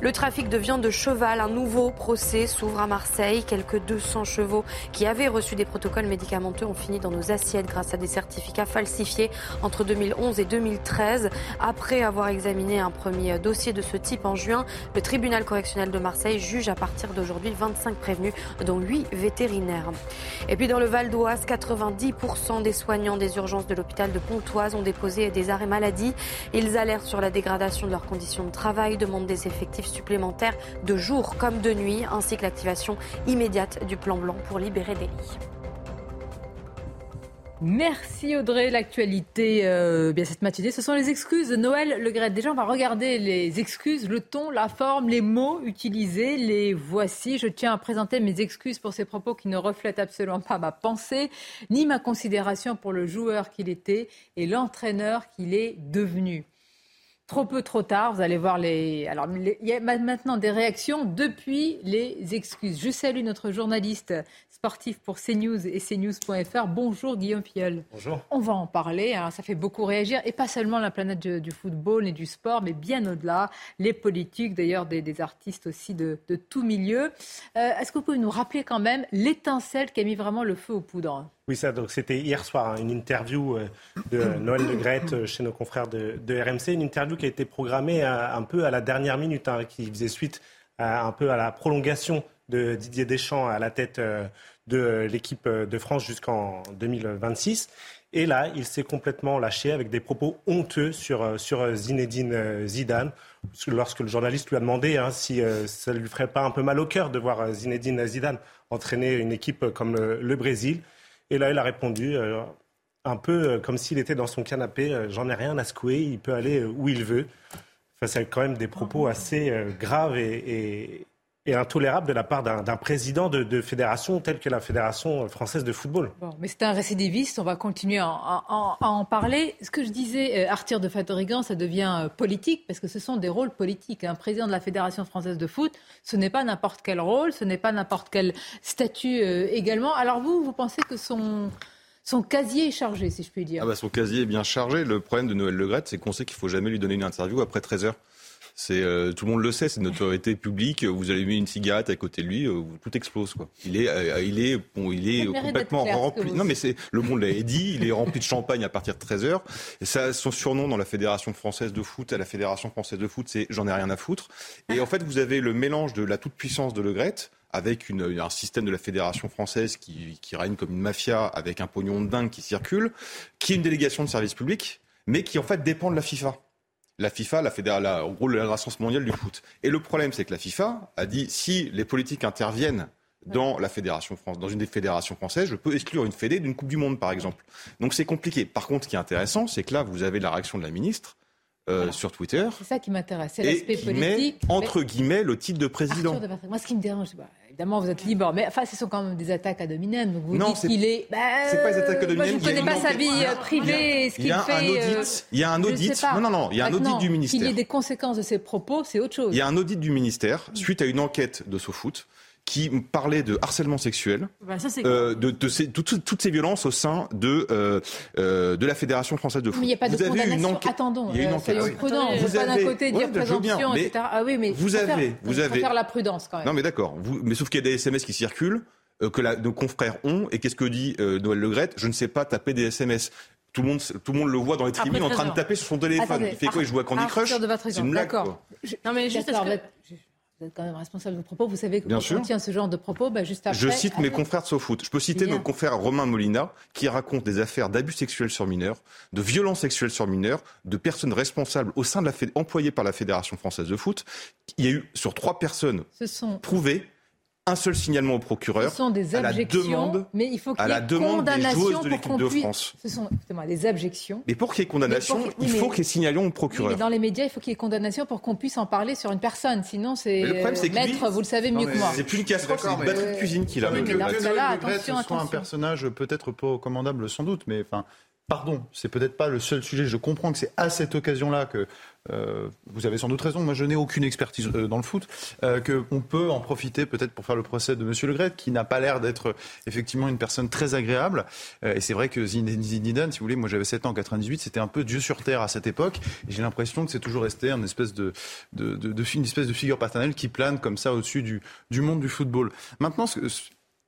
Le trafic de viande de cheval, un nouveau procès s'ouvre à Marseille. Quelques 200 chevaux qui avaient reçu des protocoles médicamenteux ont fini dans nos assiettes grâce à des certificats falsifiés entre 2011 et 2013. Après avoir examiné un premier dossier de ce type en juin, le tribunal correctionnel de Marseille juge à partir d'aujourd'hui 25 prévenus, dont 8 vétérinaires. Et puis dans le Val d'Oise, 90% des soignants des urgences de l'hôpital de Pontoise ont déposé des arrêts maladie. Ils alertent sur la dégradation de leurs conditions de travail, demandent des effectifs supplémentaires de jour comme de nuit, ainsi que l'activation immédiate du plan blanc pour libérer des lits. Merci Audrey. L'actualité, euh, bien cette matinée, ce sont les excuses de Noël Le Gret. Déjà, on va regarder les excuses, le ton, la forme, les mots utilisés. Les voici. Je tiens à présenter mes excuses pour ces propos qui ne reflètent absolument pas ma pensée, ni ma considération pour le joueur qu'il était et l'entraîneur qu'il est devenu. Trop peu, trop tard. Vous allez voir les. Alors, il y a maintenant des réactions depuis les excuses. Je salue notre journaliste sportif pour CNews et CNews.fr. Bonjour Guillaume Fiol. Bonjour. On va en parler, hein. ça fait beaucoup réagir, et pas seulement la planète du, football et du sport, mais bien au-delà, les politiques, d'ailleurs des, artistes aussi de, tout milieu. Euh, est-ce que vous pouvez nous rappeler quand même l'étincelle qui a mis vraiment le feu aux poudres? Oui, ça, donc c'était hier soir, hein, une interview euh, de Noël Le Grette euh, chez nos confrères de, RMC, une interview qui a été programmée un peu à la dernière minute, hein, qui faisait suite un peu à la prolongation de Didier Deschamps à la tête euh, de l'équipe de France jusqu'en 2026. Et là, il s'est complètement lâché avec des propos honteux sur, sur Zinedine Zidane. Lorsque le journaliste lui a demandé hein, si ça ne lui ferait pas un peu mal au cœur de voir Zinedine Zidane entraîner une équipe comme le, Brésil. Et là, il a répondu un peu comme s'il était dans son canapé. J'en ai rien à secouer, il peut aller où il veut. Enfin, c'est quand même des propos assez graves et, et intolérable de la part d'un président de, fédération telle que la Fédération française de football. mais c'est un récidiviste, on va continuer à, en parler. Ce que je disais, euh, Arthur de Fatorigan, ça devient euh, politique parce que ce sont des rôles politiques. Un président de la Fédération française de foot, ce n'est pas n'importe quel rôle, ce n'est pas n'importe quel statut euh, également. Alors vous, vous pensez que son... Son casier est chargé, si je puis dire? Ah bah son casier est bien chargé. Le problème de Noël Legrette, c'est qu'on sait qu'il faut jamais lui donner une interview après 13 heures. C'est euh, tout le monde le sait, c'est une autorité publique. Vous allez mettre une cigarette à côté de lui, euh, tout explose quoi. Il est, euh, il est, bon, il est complètement rempli. Non mais c'est le monde l'a dit. Il est rempli de champagne à partir de 13 h Et ça, son surnom dans la fédération française de foot, à la fédération française de foot, c'est j'en ai rien à foutre. Et en fait, vous avez le mélange de la toute puissance de Le Gret avec une, un système de la fédération française qui, qui règne comme une mafia, avec un pognon de dingue qui circule, qui est une délégation de service public, mais qui en fait dépend de la FIFA la FIFA, la fédération, en gros, l'Agence mondiale du foot. Et le problème, c'est que la FIFA a dit si les politiques interviennent dans la fédération France, dans une des fédérations françaises, je peux exclure une fédé d'une Coupe du Monde, par exemple. Donc c'est compliqué. Par contre, ce qui est intéressant, c'est que là, vous avez la réaction de la ministre. Euh, sur Twitter. C'est ça qui m'intéresse, c'est l'aspect politique. Met, entre guillemets, le titre de président. Moi, ce qui me dérange, évidemment, vous êtes libre, mais enfin, ce sont quand même des attaques à dominem. Donc vous non, dites qu'il est. Bah, c'est pas des attaques à dominem. je ne connais pas sa vie euh, privée, ce qu'il fait. Euh, il y a un audit. Non, non, non. Il y a un audit du ministère. Qu'il y ait des conséquences de ses propos, c'est autre chose. Il y a un audit du ministère suite à une enquête de SoFoot qui parlait de harcèlement sexuel, bah, euh, de, de toutes ces violences au sein de, euh, euh, de la Fédération française de foot. Mais il n'y a pas de condamnation. Attendons, il y a une enquête. soyons prudents. Vous pas d'un côté dire présomption, etc. Ah oui, mais vous avez, vous avez faire la prudence quand même. Non, mais d'accord. Mais sauf qu'il y a des SMS qui circulent que la, nos confrères ont. Et qu'est-ce que dit Noël Legrette Je ne sais pas taper des SMS. Tout le, monde, tout le monde le voit dans les tribunes en train de taper sur son téléphone. il fait quoi? Il joue à Candy Crush? C'est une blague. D'accord. Non mais juste vous êtes quand même responsable de propos. Vous savez que Bien quand on tient ce genre de propos, bah, juste après. Je cite mes confrères de SoFoot. Je peux citer nos confrères Romain Molina, qui raconte des affaires d'abus sexuels sur mineurs, de violences sexuelles sur mineurs, de personnes responsables au sein de la employées par la Fédération française de foot. Il y a eu sur trois personnes prouvées un seul signalement au procureur. Ce sont des objections, à la demande, mais il faut qu'il y ait condamnation de l'équipe de France. Ce sont des objections. Mais pour qu'il y ait condamnation, il faut qu'il y ait signalons au procureur. mais dans les médias, il faut qu'il y ait condamnation pour qu'on puisse en parler sur une personne. Sinon, c'est maître, vous le savez mieux que moi. C'est plus une casserole, c'est une batterie de cuisine qu'il a. Mais là, attention, soit un personnage peut-être pas recommandable sans doute, mais enfin pardon, c'est peut-être pas le seul sujet. Je comprends que c'est à cette occasion-là que euh, vous avez sans doute raison. Moi, je n'ai aucune expertise euh, dans le foot. Euh, qu'on peut en profiter peut-être pour faire le procès de Monsieur Le Gret, qui n'a pas l'air d'être effectivement une personne très agréable. et c'est vrai que Zidane, si vous voulez, moi j'avais 7 ans en 98, c'était un peu Dieu sur terre à cette époque. Et j'ai l'impression que c'est toujours resté une espèce de, de, de, une espèce de figure paternelle qui plane comme ça au-dessus du, du monde du football. Maintenant, ce,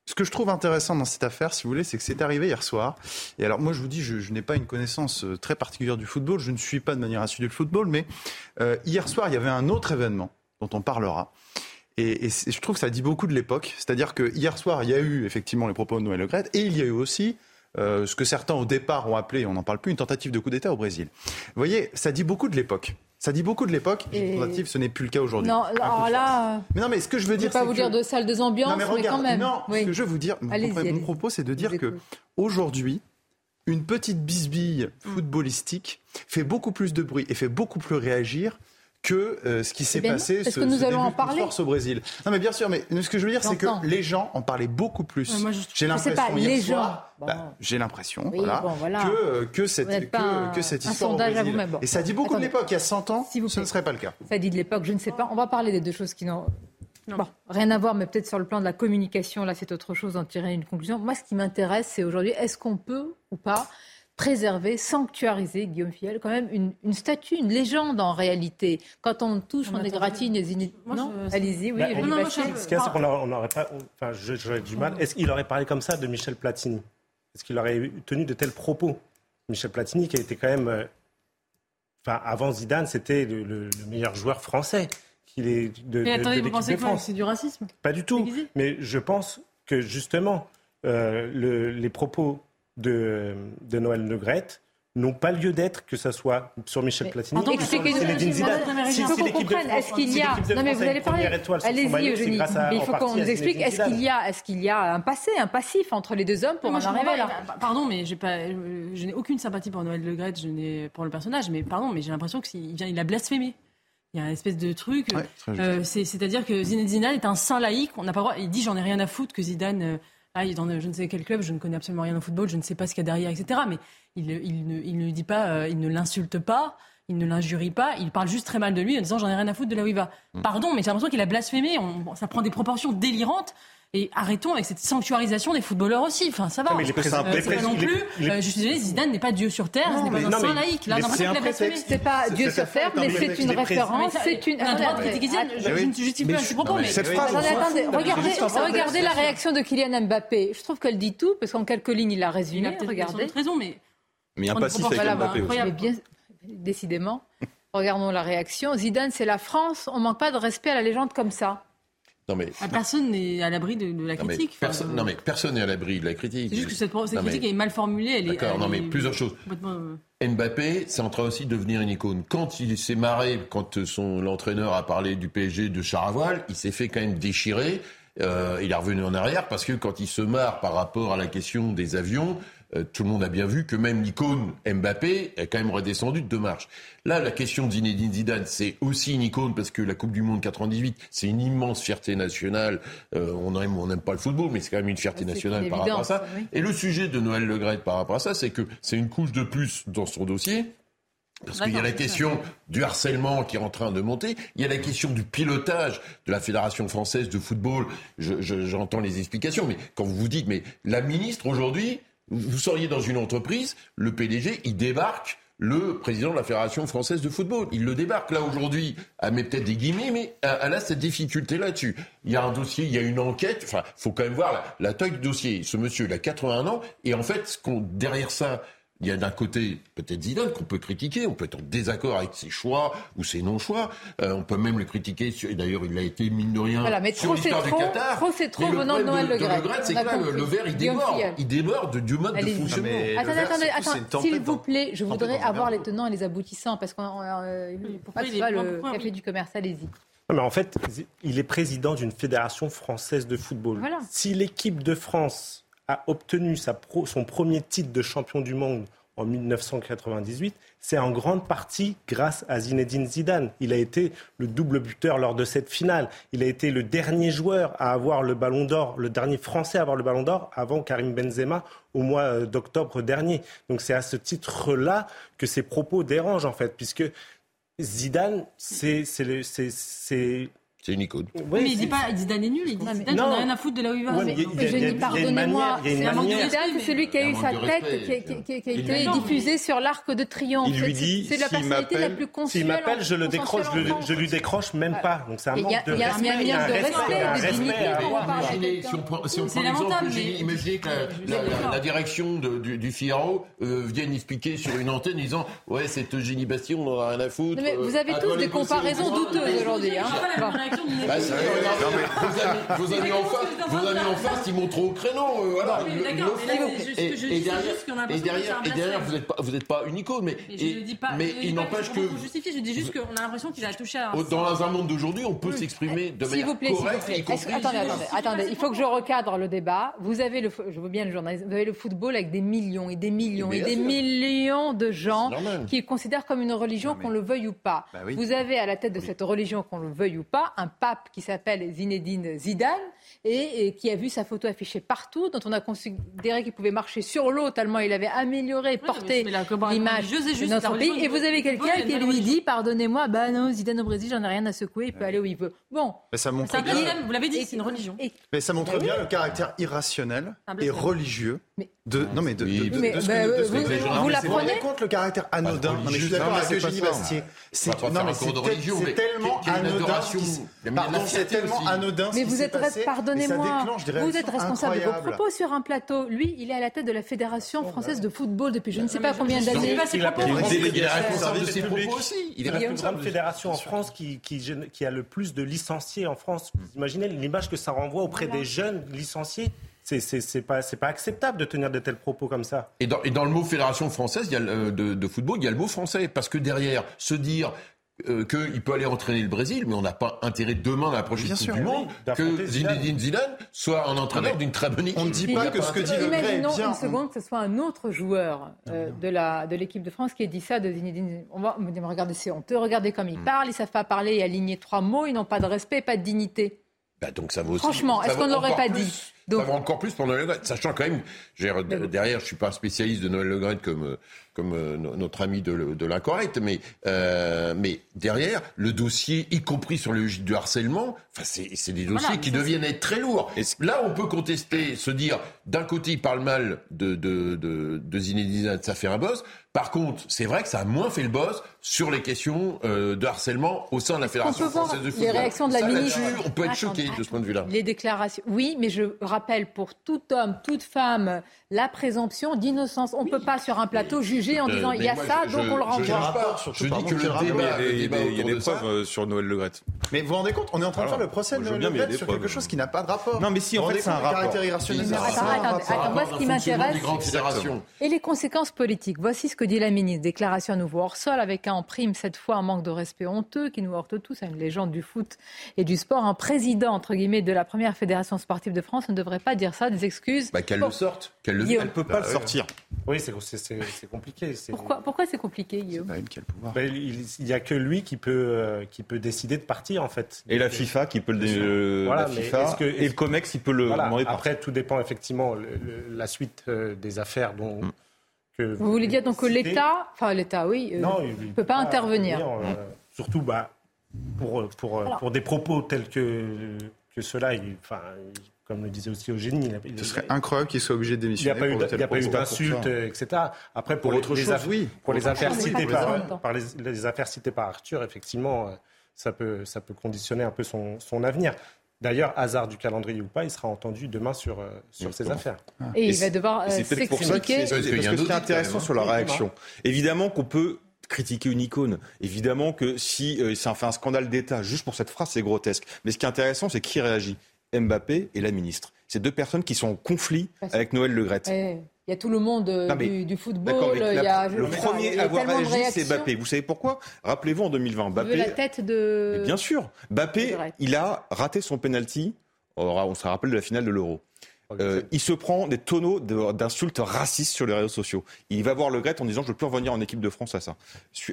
ce que je trouve intéressant dans cette affaire, si vous voulez, c'est que c'est arrivé hier soir. Et alors, moi, je vous dis, je, n'ai pas une connaissance euh, très particulière du football. Je ne suis pas de manière assidue le football. Mais euh, hier soir, il y avait un autre événement dont on parlera. Et, je trouve que ça dit beaucoup de l'époque. C'est-à-dire que hier soir, il y a eu effectivement les propos de Noël Le. Et il y a eu aussi euh, ce que certains au départ ont appelé, on n'en parle plus, une tentative de coup d'État au Brésil. Vous voyez, ça dit beaucoup de l'époque. Ça dit beaucoup de l'époque. Et... Tentative, ce n'est plus le cas aujourd'hui. Non, alors là. Mais non, mais ce que je veux dire, pas vous dire de salle, de ambiances, mais, mais, quand même. Non, ce que je veux vous dire, mon, propos, c'est de dire que aujourd'hui, une petite bisbille footballistique fait beaucoup plus de bruit et fait beaucoup plus réagir que euh, ce qui s'est passé Est-ce que nous allons en parler force au Brésil. Non mais bien sûr, mais ce que je veux dire c'est que les gens en parlaient beaucoup plus. j'ai l'impression pas les gens. Bah, j'ai l'impression voilà, que, que cette, que, que, cette histoire sondage au Brésil. Et ça dit beaucoup de l'époque. Il y a 100 ans, ce ne serait pas le cas. Ça dit de l'époque, je ne sais pas. On va parler des deux choses qui n'ont Bon, rien à voir, mais peut-être sur le plan de la communication, là c'est autre chose d'en tirer une conclusion. Moi, ce qui m'intéresse, c'est aujourd'hui, est-ce qu'on peut ou pas préserver, sanctuariser, Guillaume Fiel, quand même une, statue, une légende en réalité. Quand on touche, on égratigne les Non, allez-y, oui. Bah, non, non, ce qu'il y a, c'est qu'on n'aurait pas. Enfin, j'aurais du mal. Est-ce qu'il aurait parlé comme ça de Michel Platini? Est-ce qu'il aurait tenu de tels propos? Michel Platini, qui a été quand même. Euh, enfin, avant Zidane, c'était le, meilleur joueur français. Qu'il est de, Mais attendez, vous pensez que c'est du racisme? Pas du tout. Mais je pense que justement, euh, les propos de, de Noël Le n'ont pas lieu d'être, que ce soit sur Michel Platini ou sur Zinedine Zidane. Si, si l'équipe de France, est-ce qu'il y a non mais vous allez parler. Allez-y Eugénie, mais il faut qu'on nous explique. Est-ce qu'il y a, est-ce qu'il y a un passé, un passif entre les deux hommes pour en arriver là Pardon, mais j'ai pas, je n'ai aucune sympathie pour Noël Le je n'ai pour le personnage, mais pardon, mais j'ai l'impression qu'il vient, il a blasphémé. Il y a une espèce de truc. Euh, c'est-à-dire que Zinedine Zidane est un saint laïque. On n'a pas droit. Il dit j'en ai rien à foutre que Zidane euh, ah, il est dans je ne sais quel club, je ne connais absolument rien au football, je ne sais pas ce qu'il y a derrière, etc. Mais il, il, ne, il ne dit pas, euh, il ne l'insulte pas, il ne l'injurie pas, il parle juste très mal de lui en disant j'en ai rien à foutre de là où il va. Mm. Pardon, mais j'ai l'impression qu'il a blasphémé, ça prend des proportions délirantes. Et arrêtons avec cette sanctuarisation des footballeurs aussi. Enfin, ça va. mais les euh, non plus. Euh, je suis désolé, Zidane n'est pas Dieu sur terre, ce n'est pas un saint laïque. Là, c'est pas Dieu sur terre, mais c'est une référence. C'est une. Le droit de critiquer Zidane. Je ne justifie pas ses propos, mais. Cette phrase. Regardez la réaction de Kylian Mbappé. Je trouve qu'elle dit tout, parce qu'en quelques lignes, il a résumé. Regardez. raison, mais. Mais il y a un passif avec Mbappé aussi. Décidément. Regardons la réaction. Zidane, c'est la France. On manque pas de respect à la légende comme ça. Non mais, ah, personne n'est à l'abri de, la critique. personne, non mais personne n'est à l'abri de la critique. C'est juste que cette, critique est mal formulée. D'accord, non mais plusieurs choses. Euh, Mbappé, c'est en train aussi de devenir une icône. Quand il s'est marré, quand son l'entraîneur a parlé du PSG de Charaval, il s'est fait quand même déchirer. Euh, il est revenu en arrière parce que quand il se marre par rapport à la question des avions, euh, tout le monde a bien vu que même l'icône Mbappé est quand même redescendu de deux marches. Là, la question de Zinedine Zidane, c'est aussi une icône parce que la Coupe du Monde 98, c'est une immense fierté nationale. Euh, on aime, on n'aime pas le football, mais c'est quand même une fierté nationale par rapport à ça. Et le sujet de Noël Le par rapport à ça, c'est que c'est une couche de plus dans son dossier. Parce qu'il y a la question du harcèlement qui est en train de monter, il y a la question du pilotage de la Fédération française de football. J'entends les explications, mais quand vous vous dites, mais la ministre aujourd'hui, vous seriez dans une entreprise, le PDG, il débarque le président de la Fédération française de football. Il le débarque là aujourd'hui, elle met peut-être des guillemets, mais elle a cette difficulté là-dessus. Il y a un dossier, il y a une enquête, enfin, faut quand même voir la, taille du dossier. Ce monsieur, il a 81 ans, et en fait, derrière ça, il y a d'un côté peut-être Zidane qu'on peut critiquer, on peut être en désaccord avec ses choix ou ses non-choix. Euh, on peut même le critiquer, et d'ailleurs il a été mine de rien sur l'histoire du Qatar. Trop c'est trop venant de Noël Le Gret. c'est que le, verre il déborde, il déborde du mode de fonctionnement. Attendez, attendez, attendez, s'il vous plaît, je voudrais avoir les tenants et les aboutissants parce qu'on euh, pourquoi pas le café du commerce, allez-y. mais en fait, il est président d'une fédération française de football. Si l'équipe de France a obtenu son premier titre de champion du monde en 1998, c'est en grande partie grâce à Zinedine Zidane. Il a été le double buteur lors de cette finale. Il a été le dernier joueur à avoir le ballon d'or, le dernier Français à avoir le ballon d'or avant Karim Benzema au mois euh, d'octobre dernier. Donc c'est à ce titre-là que ces propos dérangent en fait, puisque Zidane, c'est c'est une icône. Oui, mais il dit pas Zidane est nul, il dit Zidane, j'en ai rien à foutre de là où il va. Ouais, mais, je dis, pardonnez-moi, Zidane, c'est celui qui a eu sa tête, qui, a été diffusée sur l'arc de triomphe. Il lui dit, c'est la personnalité la plus. S'il m'appelle, je le décroche, je lui décroche même pas. Donc c'est un manque de respect. Il y a un de respect, de dignité quand on parle Si on prend l'exemple, imaginez que la direction du Figaro vienne expliquer sur une antenne disant, ouais, cette Eugénie Bastien, on n'en a rien à foutre. Mais vous avez tous des comparaisons douteuses aujourd'hui. Bah, vos, amis, en face, vos amis en face, ils montrent au créneau. Euh, voilà, et, derrière, et derrière, vous n'êtes pas, vous n'êtes pas une icône, mais, mais il n'empêche que. Je dis juste qu'on a l'impression qu'il a touché à. Dans un monde d'aujourd'hui, on peut s'exprimer de manière correcte. Attendez, attendez, attendez. Il faut que je recadre le débat. Vous avez le, je veux bien le journalisme. Vous avez le football avec des millions et des millions et des millions de gens qui considèrent comme une religion qu'on le veuille ou pas. Bah vous avez à la tête de cette religion, qu'on le veuille ou pas, un pape qui s'appelle Zinedine Zidane et, qui a vu sa photo affichée partout, dont on a considéré qu'il pouvait marcher sur l'eau tellement il avait amélioré, porté l'image de notre pays. Et vous avez quelqu'un qui lui dit, pardonnez-moi, bah non, Zidane au Brésil, j'en ai rien à secouer, il peut aller où il veut. Bon. Mais ça montre bien, vous l'avez dit, c'est une religion. mais ça montre bien le caractère irrationnel et religieux de, non mais de, oui, de, mais, de, bah, de, vous, vous, vous, vous la prenez compte le caractère anodin. Non, mais je suis d'accord avec Eugénie Bastier. C'est tellement anodin. Pardon, c'est tellement anodin. Mais vous êtes pardonnez-moi. Vous êtes responsable de vos propos sur un plateau. Lui, il est à la tête de la Fédération française de football depuis je ne sais pas combien d'années. Il une responsable de ses propos aussi. Il est la plus grande fédération en France qui qui a le plus de licenciés en France. Vous imaginez l'image que ça renvoie auprès des jeunes licenciés c'est pas, pas acceptable de tenir de tels propos comme ça. Et dans, et dans le mot fédération française il y a de, de, football, il y a le mot français. Parce que derrière, se dire euh, qu'il peut aller entraîner le Brésil, mais on n'a pas intérêt demain, dans la prochaine Coupe du Monde, que Zinedine Zidane soit un entraîneur d'une très bonne équipe. On ne dit pas que ce que dit Le Imaginons une seconde que ce soit un autre joueur euh, de l'équipe de, de France qui ait dit ça de Zinedine. On va me dire, regardez, c'est honteux, regardez comme ils mm. parlent, ils ne savent pas parler et aligner trois mots, ils n'ont pas de respect, pas de dignité. Bah donc ça vaut aussi, Franchement, est-ce qu'on ne l'aurait pas dit? Donc... Ça encore plus pour Noël Le sachant quand même, derrière, je suis pas un spécialiste de Noël Le comme, comme euh, notre ami de, de l'incorrect, mais, euh, mais derrière, le dossier, y compris sur le du harcèlement, enfin, c'est des dossiers qui deviennent être très lourds. Et là, on peut contester, se dire, d'un côté, il parle mal de, de, de, de Zinedine, ça fait un boss. Par contre, c'est vrai que ça a moins fait le boss sur les questions euh, de harcèlement au sein de la Fédération française de football. Les réactions de la ministre. On peut être choqué de ce point de vue-là. Les déclarations, oui, mais je rappelle pour tout homme, toute femme, la présomption d'innocence. On ne peut pas sur un plateau juger en disant il y a ça, donc on le renvoie. Je, dis que le débat, il y a des preuves euh, sur Noël Le Gret. Mais vous vous rendez compte, on est en train de faire le procès de Noël Le Gret sur quelque chose qui n'a pas de rapport. Non, mais si, en fait, c'est un rapport. Attends, attends, moi, ce qui m'intéresse, et les conséquences politiques. Voici ce que dit la ministre. Déclaration à nouveau hors sol, avec un en prime, cette fois, un manque de respect honteux qui nous heurte tous à une légende du foot et du sport. Un président, entre guillemets, de la première fédération sportive de France ne devrait pas dire ça, des excuses. Bah, qu'elle le sorte. Qu'elle le... Elle peut pas le bah, sortir. Oui, c'est compliqué. Pourquoi, pourquoi c'est compliqué, Guillaume bah, Il n'y a que lui qui peut, euh, qui peut décider de partir, en fait. Et la FIFA qui peut le. Euh, voilà, la FIFA, que, et le COMEX, il peut le voilà, Après, tout dépend effectivement la suite euh, des affaires dont. Mm. Que vous voulez dire donc que l'État, enfin l'État, oui, ne peut pas intervenir. surtout, bah, pour, pour, pour des propos tels que, que cela, il, enfin, comme le disait aussi Eugénie. Il, Ce serait incroyable qu'il soit obligé de démissionner. Il n'y a pas eu d'insultes, etc. Après, pour, autre les, chose, oui. Pour les affaires citées par, par les, affaires citées par Arthur, effectivement, euh, ça peut, ça peut conditionner un peu son, son avenir. D'ailleurs, hasard du calendrier ou pas, il sera entendu demain sur, euh, sur ces affaires. Et, il va devoir euh, s'expliquer. Parce que ce qui est intéressant sur la réaction, évidemment qu'on peut critiquer une icône. Évidemment que si euh, ça fait un scandale d'État juste pour cette phrase, c'est grotesque. Mais ce qui est intéressant, c'est qui réagit Mbappé et la ministre. C'est deux personnes qui sont en conflit avec Noël Le Gret. Il y a tout le monde euh, du, football. Il y a, le premier à avoir réagi, c'est Mbappé. Vous savez pourquoi? Rappelez-vous en 2020, Mbappé. La tête de. bien sûr, Mbappé, il a raté son penalty. On se rappelle de la finale de l'Euro. Euh, il se prend des tonneaux d'insultes racistes sur les réseaux sociaux. Il va voir Le Gret en disant Je ne veux plus revenir en équipe de France à ça.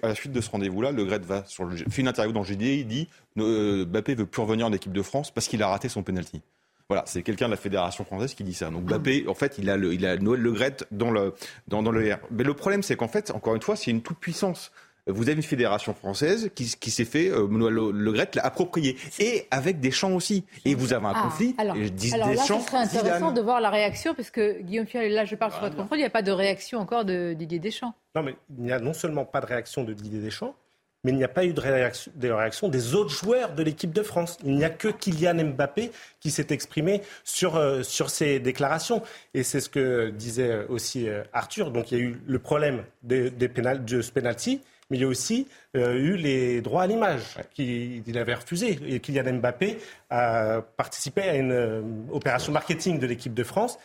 À la suite de ce rendez-vous-là, Le Gret va sur le, fait une interview dans GD, il dit euh, Mbappé veut plus revenir en équipe de France parce qu'il a raté son penalty. Voilà, c'est quelqu'un de la Fédération française qui dit ça. Donc Mbappé, en fait, il a, le, il a Noël Le Gret dans le, dans, dans le Mais le problème, c'est qu'en fait, encore une fois, c'est une toute-puissance vous avez une fédération française qui, qui s'est fait, euh, Le, le Gret l'a approprié, et avec des champs aussi. Et vous avez un ah, conflit. Alors, alors là, ce serait intéressant de voir la réaction, parce que Guillaume Fial, là je parle sur votre contrôle, il n'y a pas de réaction encore de Didier Deschamps. Non, mais il n'y a non seulement pas de réaction de Didier Deschamps, mais il n'y a pas eu de réaction, de réaction, des autres joueurs de l'équipe de France. Il n'y a que Kylian Mbappé qui s'est exprimé sur, euh, sur ces déclarations. Et c'est ce que disait aussi euh, Arthur. Donc il y a eu le problème des, des pénal, de ce penalty, mais il y a aussi euh, eu les droits à l'image qu'il avait refusé. Et Kylian Mbappé a participé à une euh, opération marketing de l'équipe de France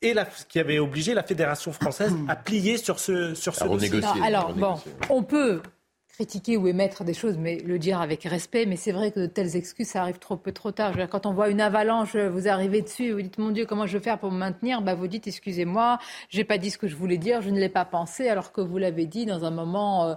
et la, qui avait obligé la fédération française à plier sur ce sur ce dossier. alors bon, on peut critiquer ou émettre des choses, mais le dire avec respect. Mais c'est vrai que de telles excuses, ça arrive trop peu trop tard. quand on voit une avalanche, vous arrivez dessus, vous dites mon Dieu, comment je vais faire pour me maintenir? Bah, Vous dites excusez-moi, j'ai pas dit ce que je voulais dire, je ne l'ai pas pensé, alors que vous l'avez dit dans un moment. Euh,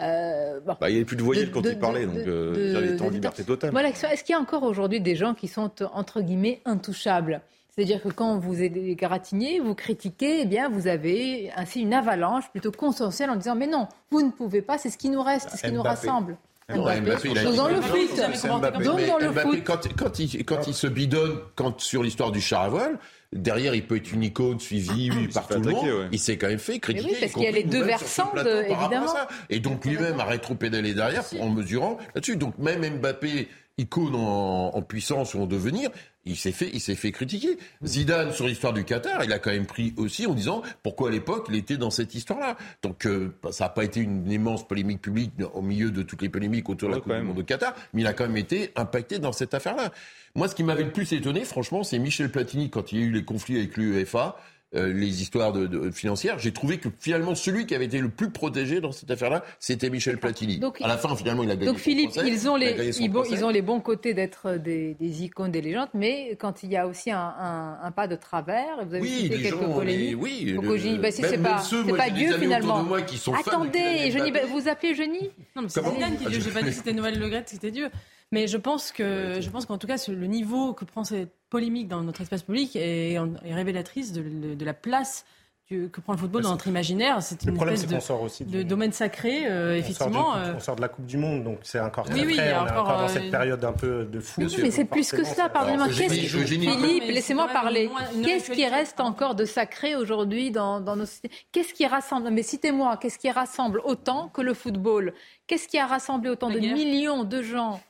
euh, bah, il n'y avait plus de voyelles quand il parlait, donc euh, il était en liberté totale. Est-ce qu'il y a encore aujourd'hui des gens qui sont entre guillemets intouchables? C'est-à-dire que quand vous êtes gratigné, vous critiquez, eh bien, vous avez ainsi une avalanche plutôt consensuelle en disant mais non, vous ne pouvez pas, c'est ce qui nous reste, c'est ce qui nous rassemble. Mbappé. Mbappé, il a dans le foot. Donc dans le foot. Quand, quand, il, quand il se bidonne quand, sur l'histoire du char à voile, derrière, il peut être une icône suivie ah, par tout le monde. Il s'est quand même fait critiquer. Oui, parce qu'il y a les deux versants, évidemment. Et donc lui-même a rétro-pédalé derrière en mesurant là-dessus. Donc même Mbappé, icône en, en puissance ou en devenir, il s'est fait, il s'est fait critiquer. Zidane sur l'histoire du Qatar, il a quand même pris aussi en disant pourquoi à l'époque il était dans cette histoire-là. Donc euh, ça n'a pas été une immense polémique publique au milieu de toutes les polémiques autour de la Coupe du Monde au Qatar, mais il a quand même été impacté dans cette affaire-là. Moi, ce qui m'avait le plus étonné, franchement, c'est Michel Platini quand il y a eu les conflits avec l'UEFA. Euh, les histoires de, financières, j'ai trouvé que finalement celui qui avait été le plus protégé dans cette affaire-là, c'était Michel Platini. Donc, à la fin, finalement, il a gagné. Donc Philippe, ils ont les ils, ont les bons côtés d'être des, icônes, des légendes, mais quand il y a aussi un, pas de travers, vous avez oui, cité quelques gens, polémiques. Oui, le, bah, si c'est pas, c'est pas Dieu finalement. Moi qui sont Attendez, vous appelez Jeuni Non, mais c'est Zidane qui est Dieu. J'ai pas dit que c'était Noël Le Gret, c'était Dieu. Mais je pense que je pense qu'en tout cas le niveau que prend cette polémique dans notre espace public est, est révélatrice de, de, la place que prend le football dans notre imaginaire. C'est une espèce de, de, domaine sacré, euh, effectivement. Euh. on sort de la Coupe du Monde, donc c'est encore très oui, on encore, dans cette euh, période un peu de fou. mais c'est plus que cela, pardonnez-moi. Philippe, laissez-moi parler. Qu'est-ce qui reste encore de sacré aujourd'hui dans, dans nos sociétés Qu'est-ce qui rassemble? Mais citez-moi, qu'est-ce qui rassemble autant que le football? Qu'est-ce qui a rassemblé autant de millions de gens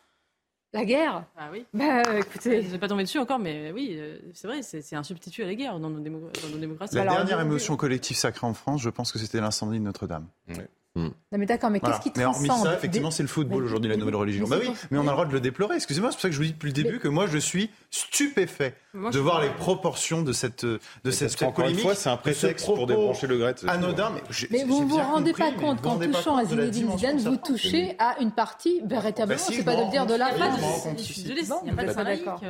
la guerre Ah oui. Bah écoutez. Je ne vais pas tomber dessus encore, mais oui, euh, c'est vrai, c'est un substitut à la guerre dans nos, démocraties. La dernière émotion collective sacrée en France, je pense que c'était l'incendie de Notre-Dame. Hmm. Non mais d'accord, mais qu'est-ce qui transcende Mais ça, effectivement, c'est le football aujourd'hui, la nouvelle religion. Mais bah oui, mais on a le droit de le déplorer. Excusez-moi, c'est pour ça que je vous dis depuis le début que moi, je suis stupéfait de voir les proportions de cette de cette, cette Encore une fois, c'est un prétexte pour débrancher le Gret. Anodin, mais, mais vous ne vous rendez pas compte qu'en touchant à Zinedine Zidane, vous touchez à une partie véritablement. Bah c'est pas de dire de la phrase. Il n'y a pas de d'accord.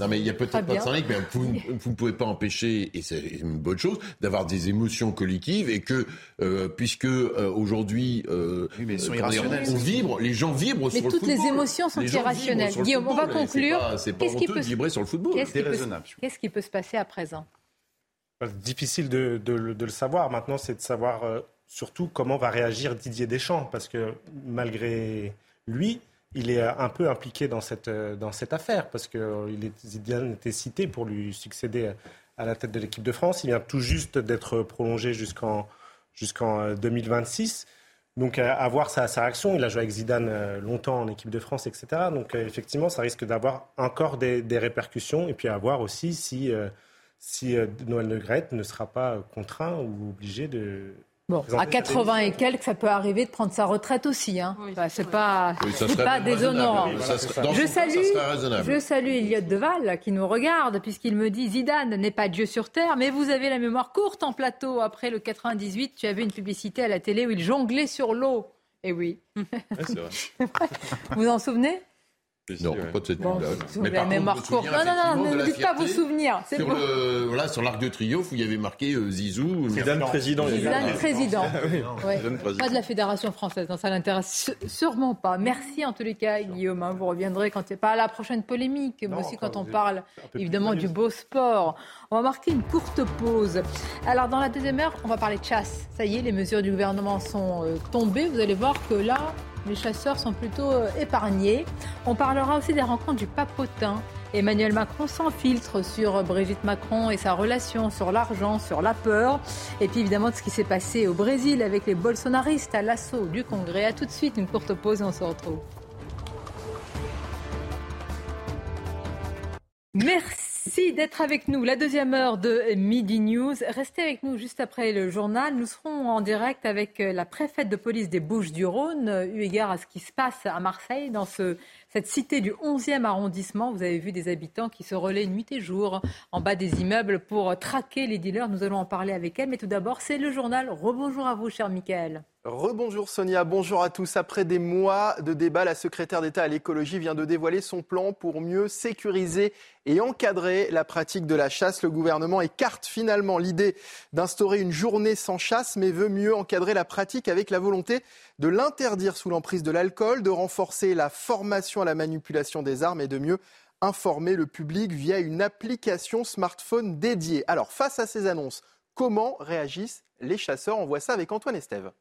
Non mais il y a peut-être pas de symbolique, mais vous ne pouvez pas empêcher, et c'est une bonne chose, d'avoir des émotions collectives et que euh, puisque euh, aujourd'hui euh, on vibre, les gens vibrent sur le football. Mais toutes les émotions sont irrationnelles. Guillaume, on va conclure. C'est pas honteux de vibrer sur le football. Qu'est-ce qui peut se passer à présent bah, Difficile de, le savoir. Maintenant, c'est de savoir euh, surtout comment va réagir Didier Deschamps, parce que malgré lui, il est un peu impliqué dans cette, euh, dans cette affaire, parce qu'il euh, était cité pour lui succéder à la tête de l'équipe de France. Il vient tout juste d'être prolongé jusqu'en jusqu'en 2026. Donc à, voir sa, réaction, il a joué avec Zidane euh, longtemps en équipe de France, etc. Donc euh, effectivement, ça risque d'avoir encore des, répercussions. Et puis à voir aussi si, euh, si Noël Le ne sera pas contraint ou obligé de, Bon, à 80 et quelques, ça peut arriver de prendre sa retraite aussi. Hein. c'est pas, pas déshonorant. je salue, je salue Elliot Deval qui nous regarde puisqu'il me dit Zidane n'est pas Dieu sur terre, mais vous avez la mémoire courte en plateau. Après le 98, tu avais une publicité à la télé où il jonglait sur l'eau. Et eh oui. vrai. *laughs* vous en souvenez? Non, pas de cette Bon, vous avez la mémoire courte. Non, non, non, ne dites pas vos souvenirs. C'est Sur, bon. le, voilà, sur l'arc de triomphe où il y avait marqué euh, Zizou. Zidane président. Zidane président. Ouais. Zidane président. Pas de la Fédération française, hein, ça l'intéresse sûrement pas. Merci en tous les cas, Guillaume. hein, vous reviendrez quand il pas la prochaine polémique, mais aussi quand on parle évidemment du beau sport. On va marquer une courte pause. Alors dans la deuxième heure, on va parler de chasse. Ça y est, les mesures du gouvernement sont euh, tombées. Vous allez voir que là, les chasseurs sont plutôt euh, épargnés. On parlera aussi des rencontres du papotin. Emmanuel Macron s'infiltre sur Brigitte Macron et sa relation, sur l'argent, sur la peur. Et puis évidemment de ce qui s'est passé au Brésil avec les bolsonaristes à l'assaut du Congrès. A tout de suite, une courte pause et on se retrouve. Merci d'être avec nous. La deuxième heure de Midi News. Restez avec nous juste après le journal. Nous serons en direct avec la préfète de police des Bouches-du-Rhône, eu égard à ce qui se passe à Marseille, dans ce, cette cité du 11e arrondissement. Vous avez vu des habitants qui se relaient nuit et jour en bas des immeubles pour traquer les dealers. Nous allons en parler avec elle. Mais tout d'abord, c'est le journal. Rebonjour à vous, cher Michael. Rebonjour Sonia, bonjour à tous. Après des mois de débat, la secrétaire d'État à l'écologie vient de dévoiler son plan pour mieux sécuriser et encadrer la pratique de la chasse. Le gouvernement écarte finalement l'idée d'instaurer une journée sans chasse, mais veut mieux encadrer la pratique avec la volonté de l'interdire sous l'emprise de l'alcool, de renforcer la formation à la manipulation des armes et de mieux informer le public via une application smartphone dédiée. Alors face à ces annonces, comment réagissent les chasseurs? On voit ça avec Antoine Estève.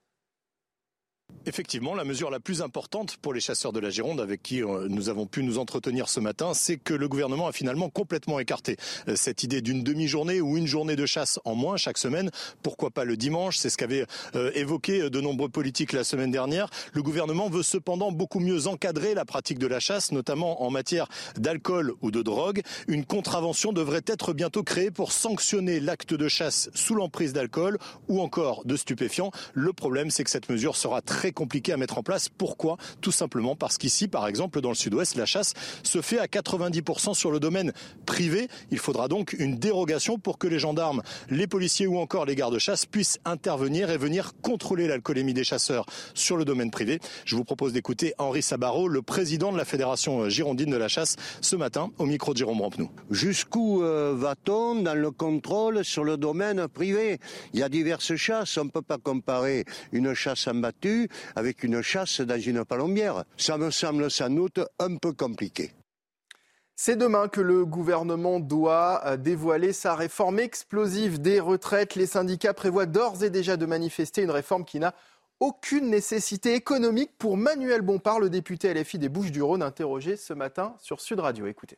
Effectivement, la mesure la plus importante pour les chasseurs de la Gironde avec qui euh, nous avons pu nous entretenir ce matin, c'est que le gouvernement a finalement complètement écarté euh, cette idée d'une demi-journée ou une journée de chasse en moins chaque semaine. Pourquoi pas le dimanche? C'est ce qu'avaient euh, évoqué de nombreux politiques la semaine dernière. Le gouvernement veut cependant beaucoup mieux encadrer la pratique de la chasse, notamment en matière d'alcool ou de drogue. Une contravention devrait être bientôt créée pour sanctionner l'acte de chasse sous l'emprise d'alcool ou encore de stupéfiants. Le problème, c'est que cette mesure sera très compliquée à mettre en place. Pourquoi? Tout simplement parce qu'ici, par exemple, dans le sud-ouest, la chasse se fait à 90% sur le domaine privé. Il faudra donc une dérogation pour que les gendarmes, les policiers ou encore les gardes-chasse puissent intervenir et venir contrôler l'alcoolémie des chasseurs sur le domaine privé. Je vous propose d'écouter Henri Sabaro, le président de la Fédération girondine de la chasse, ce matin au micro de Jérôme Rampenou. Jusqu'où euh, va-t-on dans le contrôle sur le domaine privé? Il y a diverses chasses. On ne peut pas comparer une chasse en avec une chasse dans une palombière. Ça me semble sans doute un peu compliqué. C'est demain que le gouvernement doit euh, dévoiler sa réforme explosive des retraites. Les syndicats prévoient d'ores et déjà de manifester une réforme qui n'a aucune nécessité économique pour Manuel Bompard, le député LFI des Bouches-du-Rhône, interrogé ce matin sur Sud Radio. Écoutez.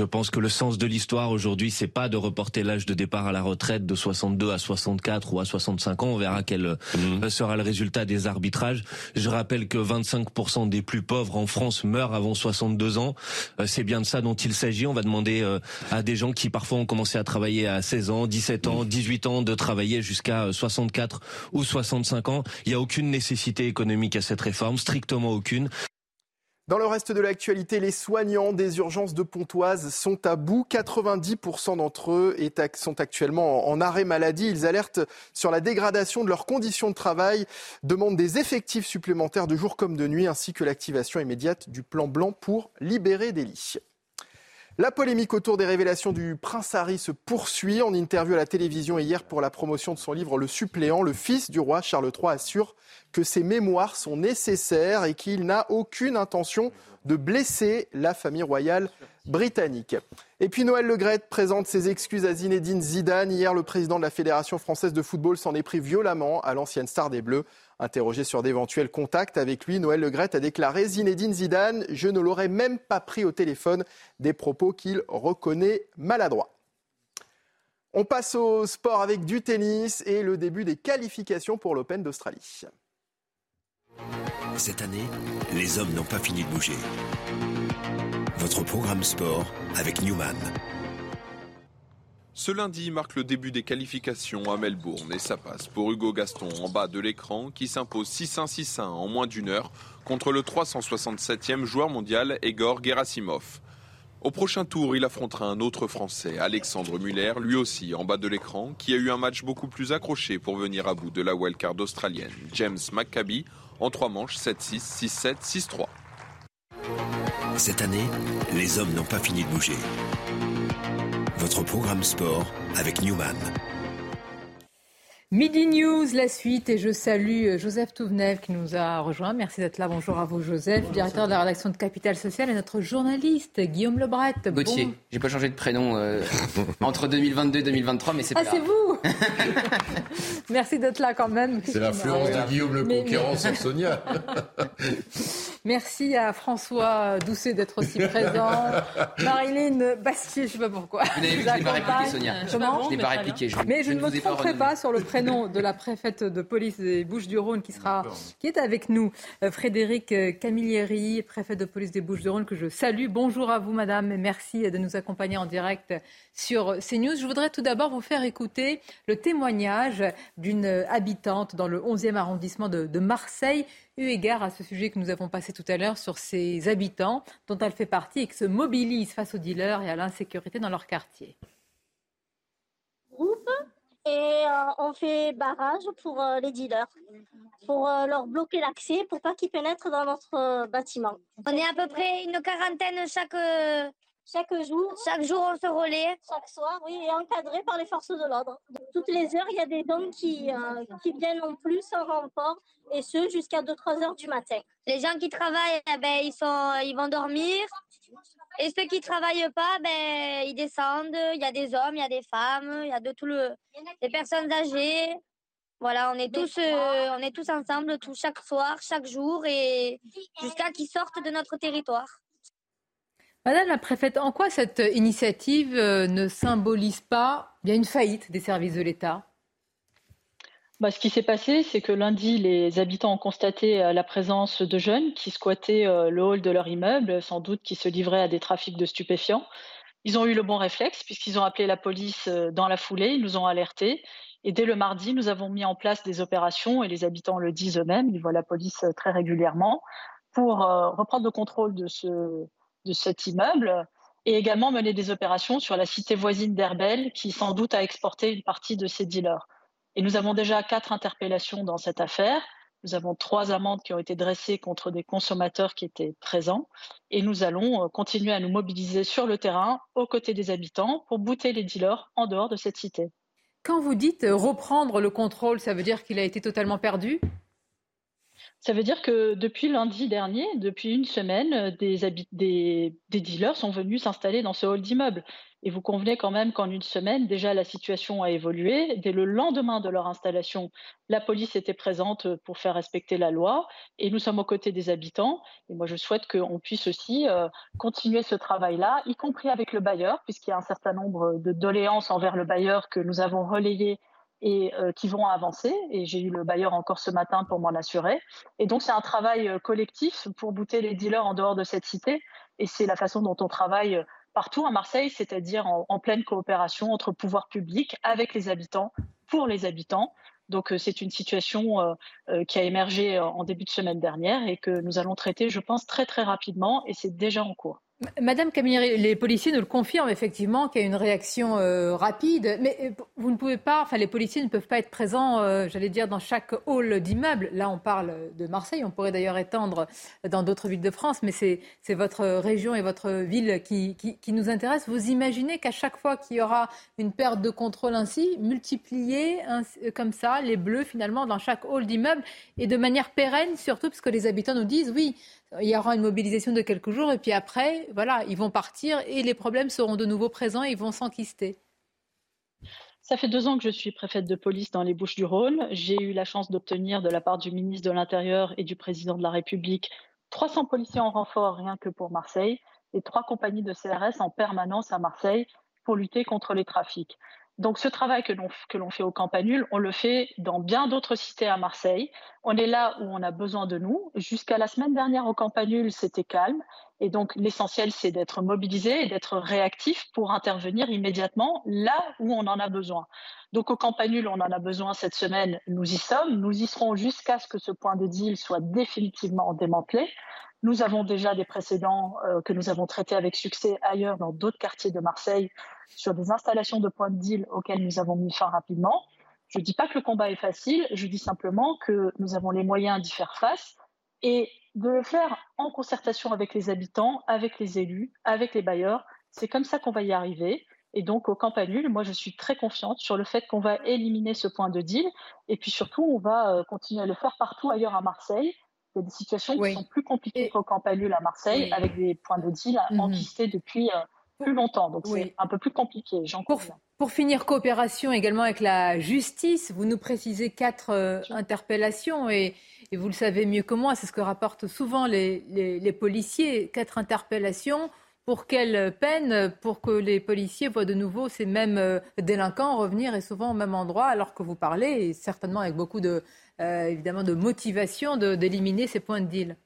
Je pense que le sens de l'histoire aujourd'hui, c'est pas de reporter l'âge de départ à la retraite de 62 à 64 ou à 65 ans. On verra quel euh, sera le résultat des arbitrages. Je rappelle que 25% des plus pauvres en France meurent avant 62 ans. Euh, C'est bien de ça dont il s'agit. On va demander euh, à des gens qui parfois ont commencé à travailler à 16 ans, 17 ans, 18 ans de travailler jusqu'à euh, 64 ou 65 ans. Il n'y a aucune nécessité économique à cette réforme, strictement aucune. Dans le reste de l'actualité, les soignants des urgences de Pontoise sont à bout. 90% d'entre eux sont actuellement en arrêt maladie. Ils alertent sur la dégradation de leurs conditions de travail, demandent des effectifs supplémentaires de jour comme de nuit, ainsi que l'activation immédiate du plan blanc pour libérer des lits. La polémique autour des révélations du prince Harry se poursuit. En interview à la télévision hier pour la promotion de son livre Le suppléant, le fils du roi Charles III assure que ses mémoires sont nécessaires et qu'il n'a aucune intention de blesser la famille royale britannique. Et puis Noël Legrette présente ses excuses à Zinedine Zidane. Hier, le président de la Fédération française de football s'en est pris violemment à l'ancienne star des Bleus. Interrogé sur d'éventuels contacts avec lui, Noël Legrette a déclaré Zinedine Zidane, je ne l'aurais même pas pris au téléphone, des propos qu'il reconnaît maladroits. On passe au sport avec du tennis et le début des qualifications pour l'Open d'Australie. Cette année, les hommes n'ont pas fini de bouger. Votre programme sport avec Newman. Ce lundi marque le début des qualifications à Melbourne et ça passe pour Hugo Gaston en bas de l'écran qui s'impose 6-1-6-1 en moins d'une heure contre le 367e joueur mondial Egor Gerasimov. Au prochain tour, il affrontera un autre Français, Alexandre Muller, lui aussi en bas de l'écran, qui a eu un match beaucoup plus accroché pour venir à bout de la wildcard australienne, James McCabe, en trois manches 7-6, 6-7, 6-3. Cette année, les hommes n'ont pas fini de bouger. Votre programme sport avec Newman. Midi News, la suite, et je salue euh, Joseph Touvenev qui nous a rejoint. Merci d'être là. Bonjour à vous, Joseph, directeur de la rédaction de Capital Social, et notre journaliste Guillaume Lebret. Gauthier, Bon- j'ai pas changé de prénom euh, entre 2022 et 2023, mais c'est Ah, pas c'est grave. vous *laughs* Merci d'être là quand même. C'est l'influence de Guillaume le Mais- Conquérant mais- sur Sonia. *laughs* Merci à François Doucet d'être aussi présent. Marilyn Bastier, je sais pas pourquoi. Vous n'avez vu, nous je l'ai pas répliqué, Sonia. Comment Je l'ai pas répliqué. Je, Mais je, ne me pas tromperai pas sur le prénom de la préfète de police des Bouches-du-Rhône qui sera, qui est avec nous, Euh, Frédéric euh, Camilleri, préfet de police des Bouches-du-Rhône que je salue. Bonjour à vous, madame, et merci de nous accompagner en direct sur CNews. Je voudrais tout d'abord vous faire écouter le témoignage d'une habitante dans le 11e arrondissement de, de Marseille, eu égard à ce sujet que nous avons passé tout à l'heure sur ces habitants dont elle fait partie et qui se mobilisent face aux dealers et à l'insécurité dans leur quartier. Et euh, on fait barrage pour euh, les dealers, pour euh, leur bloquer l'accès, pour pas qu'ils pénètrent dans notre bâtiment. On est à peu près une quarantaine chaque, Chaque jour, chaque jour, on se relaie. chaque soir, oui, et encadré par les forces de l'ordre. Toutes les heures, il y a des hommes qui, euh, qui viennent en plus en renfort, et ce jusqu'à 2-3 heures du matin. Les gens qui travaillent, eh ben, ils, sont, ils vont dormir. Et ceux qui travaillent pas, ben, ils descendent. Il y a des hommes, il y a des femmes, il y a de tout le, des personnes âgées. Voilà, on est tous, euh, on est tous ensemble, chaque soir, chaque jour, et jusqu'à qu'ils sortent de notre territoire. Madame la préfète, en quoi cette initiative euh, ne symbolise pas bien une faillite des services de l'État? Bah, ce qui s'est passé, c'est que lundi, les habitants ont constaté euh, la présence de jeunes qui squattaient euh, le hall de leur immeuble, sans doute qui se livraient à des trafics de stupéfiants. Ils ont eu le bon réflexe puisqu'ils ont appelé la police euh, dans la foulée, ils nous ont alertés. Et dès le mardi, nous avons mis en place des opérations, et les habitants le disent eux-mêmes, ils voient la police très régulièrement, pour reprendre le contrôle de cet immeuble et également mener des opérations sur la cité voisine d'Herbel, qui sans doute a exporté une partie de ses dealers. Et nous avons déjà quatre interpellations dans cette affaire. Nous avons trois amendes qui ont été dressées contre des consommateurs qui étaient présents. Et nous allons euh, continuer à nous mobiliser sur le terrain, aux côtés des habitants, pour bouter les dealers en dehors de cette cité. Quand vous dites euh, reprendre le contrôle, ça veut dire qu'il a été totalement perdu? Ça veut dire que depuis lundi dernier, depuis une semaine, euh, des, des dealers sont venus s'installer dans ce hall d'immeuble. Et vous convenez quand même qu'en une semaine, déjà la situation a évolué. Dès le lendemain de leur installation, la police était présente pour faire respecter la loi et nous sommes aux côtés des habitants. Et moi, je souhaite qu'on puisse aussi euh, continuer ce travail-là, y compris avec le bailleur, puisqu'il y a un certain nombre de doléances envers le bailleur que nous avons relayées et euh, qui vont avancer. Et j'ai eu le bailleur encore ce matin pour m'en assurer. Et donc, c'est un travail euh, collectif pour bouter les dealers en dehors de cette cité. Et c'est la façon dont on travaille euh, partout à Marseille, c'est-à-dire en, en pleine coopération entre pouvoirs publics, avec les habitants, pour les habitants. Donc, euh, c'est une situation euh, euh, qui a émergé en début de semaine dernière et que nous allons traiter, je pense, très, très rapidement. Et c'est déjà en cours. Madame Camilleri, les policiers nous le confirment effectivement qu'il y a une réaction euh, rapide, mais euh, vous ne pouvez pas, enfin les policiers ne peuvent pas être présents, euh, j'allais dire, dans chaque hall d'immeuble. Là, on parle de Marseille, on pourrait d'ailleurs étendre dans d'autres villes de France, mais c'est votre région et votre ville qui, nous intéresse. Vous imaginez qu'à chaque fois qu'il y aura une perte de contrôle ainsi, multiplier comme ça les bleus finalement dans chaque hall d'immeuble et de manière pérenne surtout parce que les habitants nous disent oui, il y aura une mobilisation de quelques jours et puis après, voilà, ils vont partir et les problèmes seront de nouveau présents et ils vont s'enquister. Ça fait deux ans que je suis préfète de police dans les Bouches-du-Rhône. J'ai eu la chance d'obtenir de la part du ministre de l'Intérieur et du président de la République 300 policiers en renfort rien que pour Marseille et trois compagnies de CRS en permanence à Marseille pour lutter contre les trafics. Donc ce travail que l'on que l'on fait au Campanule, on le fait dans bien d'autres cités à Marseille. On est là où on a besoin de nous. Jusqu'à la semaine dernière au Campanule, c'était calme. Et donc l'essentiel, c'est d'être mobilisé et d'être réactif pour intervenir immédiatement là où on en a besoin. Donc au Campanule, on en a besoin cette semaine. Nous y sommes. Nous y serons jusqu'à ce que ce point de deal soit définitivement démantelé. Nous avons déjà des précédents euh, que nous avons traités avec succès ailleurs dans d'autres quartiers de Marseille sur des installations de points de deal auxquels nous avons mis fin rapidement. Je ne dis pas que le combat est facile, je dis simplement que nous avons les moyens d'y faire face et de le faire en concertation avec les habitants, avec les élus, avec les bailleurs. C'est comme ça qu'on va y arriver. Et donc, au Campanule, moi, je suis très confiante sur le fait qu'on va éliminer ce point de deal. Et puis surtout, on va euh, continuer à le faire partout ailleurs à Marseille. Il y a des situations qui sont plus compliquées qu'au Campanule à Marseille, avec des points de deal mmh. enquistés depuis euh, plus longtemps. Donc, c'est un peu plus compliqué, j'en pour, pour finir, coopération également avec la justice. Vous nous précisez quatre euh, interpellations et, et, vous le savez mieux que moi, c'est ce que rapportent souvent les, les, les policiers. Quatre interpellations pour quelle peine? Pour que les policiers voient de nouveau ces mêmes euh, délinquants revenir et souvent au même endroit alors que vous parlez, et certainement avec beaucoup de, euh, évidemment de motivation d'éliminer ces points de deal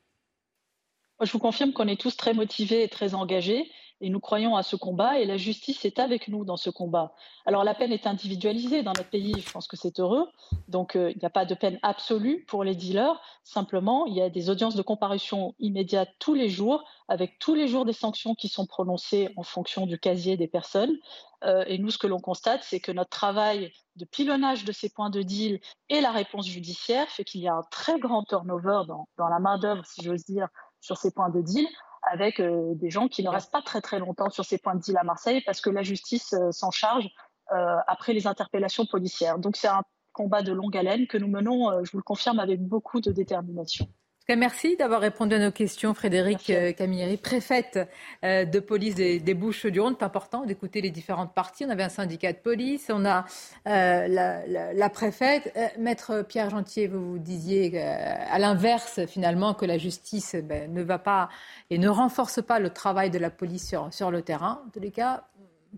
Je vous confirme qu'on est tous très motivés et très engagés et nous croyons à ce combat et la justice est avec nous dans ce combat. Alors la peine est individualisée dans notre pays, je pense que c'est heureux. Donc euh, il n'y a pas de peine absolue pour les dealers. Simplement, il y a des audiences de comparution immédiates tous les jours, avec tous les jours des sanctions qui sont prononcées en fonction du casier des personnes. Euh, et nous, ce que l'on constate, c'est que notre travail de pilonnage de ces points de deal et la réponse judiciaire fait qu'il y a un très grand turnover dans, dans la main-d'œuvre, si j'ose dire, sur ces points de deal, avec euh, des gens qui ne restent pas très très longtemps sur ces points de deal à Marseille parce que la justice euh, s'en charge euh, après les interpellations policières. Donc c'est un combat de longue haleine que nous menons, je vous le confirme, avec beaucoup de détermination merci d'avoir répondu à nos questions, Frédéric euh, Camilleri, préfète euh, de police des, Bouches-du-Rhône. C'est important d'écouter les différentes parties. On avait un syndicat de police, on a euh, la, préfète. Maître Pierre Gentier, vous, vous disiez à l'inverse, finalement, que la justice ben, ne va pas et ne renforce pas le travail de la police sur, sur le terrain. En tous les cas,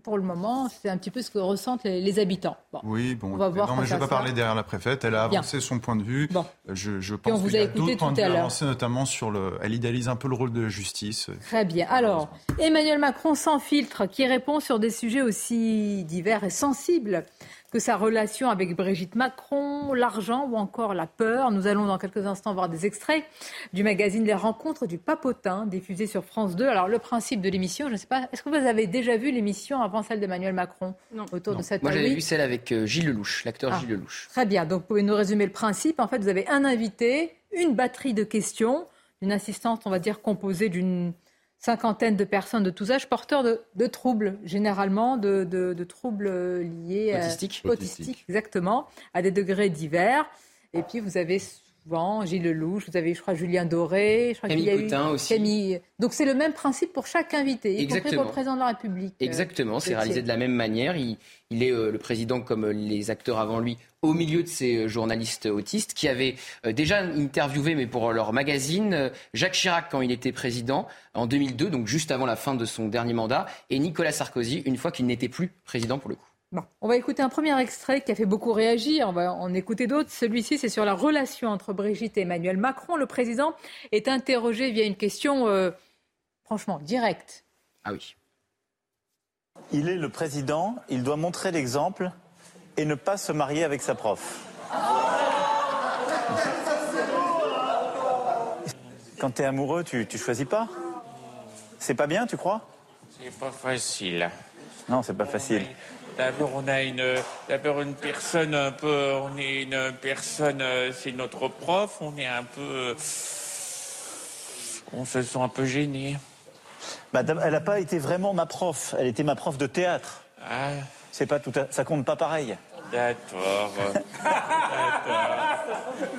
pour le moment, c'est un petit peu ce que ressentent les, habitants. oui, bon, on va voir non, mais je ne vais pas parler derrière la préfète. Elle a avancé son point de vue. Je, je pense qu'il y a d'autres points de vue avancés, notamment sur le. Elle idéalise un peu le rôle de la justice. Très bien. Alors, Emmanuel Macron sans filtre, qui répond sur des sujets aussi divers et sensibles que sa relation avec Brigitte Macron, l'argent ou encore la peur. Nous allons dans quelques instants voir des extraits du magazine Les Rencontres du Papotin, diffusé sur France 2. Alors le principe de l'émission, je ne sais pas, est-ce que vous avez déjà vu l'émission avant celle d'Emmanuel Macron non. autour de cette Moi j'avais vu celle avec euh, Gilles Lelouch, l'acteur ah. Gilles Lelouch. Très bien, donc vous pouvez nous résumer le principe. En fait, vous avez un invité, une batterie de questions, une assistante, on va dire, composée d'une cinquantaine de personnes de tous âges porteurs de, troubles, généralement de, troubles liés à autistiques, exactement, à des degrés divers. Et puis vous avez souvent Gilles Lelouch, vous avez, je crois, Julien Doré, je crois Camille Coutin aussi. Donc c'est le même principe pour chaque invité, y compris pour le président de la République. Euh, Exactement, c'est réalisé de la même manière. Il, est euh, le président, comme les acteurs avant lui, au milieu de ces euh, journalistes autistes qui avaient euh, déjà interviewé, mais pour leur magazine, euh, Jacques Chirac quand il était président en 2002, donc juste avant la fin de son dernier mandat, et Nicolas Sarkozy une fois qu'il n'était plus président pour le coup. Bon, on va écouter un premier extrait qui a fait beaucoup réagir. On va en écouter d'autres. Celui-ci, c'est sur la relation entre Brigitte et Emmanuel Macron. Le président est interrogé via une question, franchement, directe. Ah oui. Il est le président, il doit montrer l'exemple et ne pas se marier avec sa prof. Quand tu es amoureux, tu, tu choisis pas? C'est pas bien, tu crois? C'est pas facile. Non, c'est pas facile. D'abord, on a une, d'abord une personne un peu, on est une personne, c'est notre prof, on est un peu, on se sent un peu gêné. Bah, elle n'a pas été vraiment ma prof, elle était ma prof de théâtre. Ah. C'est pas tout, ça compte pas pareil. D'accord. *laughs*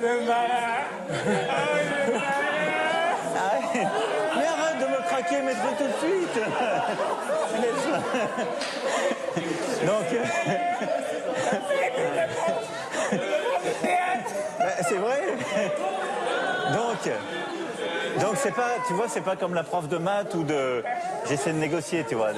Le malin. Mais arrête de me craquer, mais tout de suite. *laughs* Donc. *laughs* c'est vrai. Donc. Donc c'est pas, tu vois, c'est pas comme la prof de maths ou de. J'essaie de négocier, tu vois.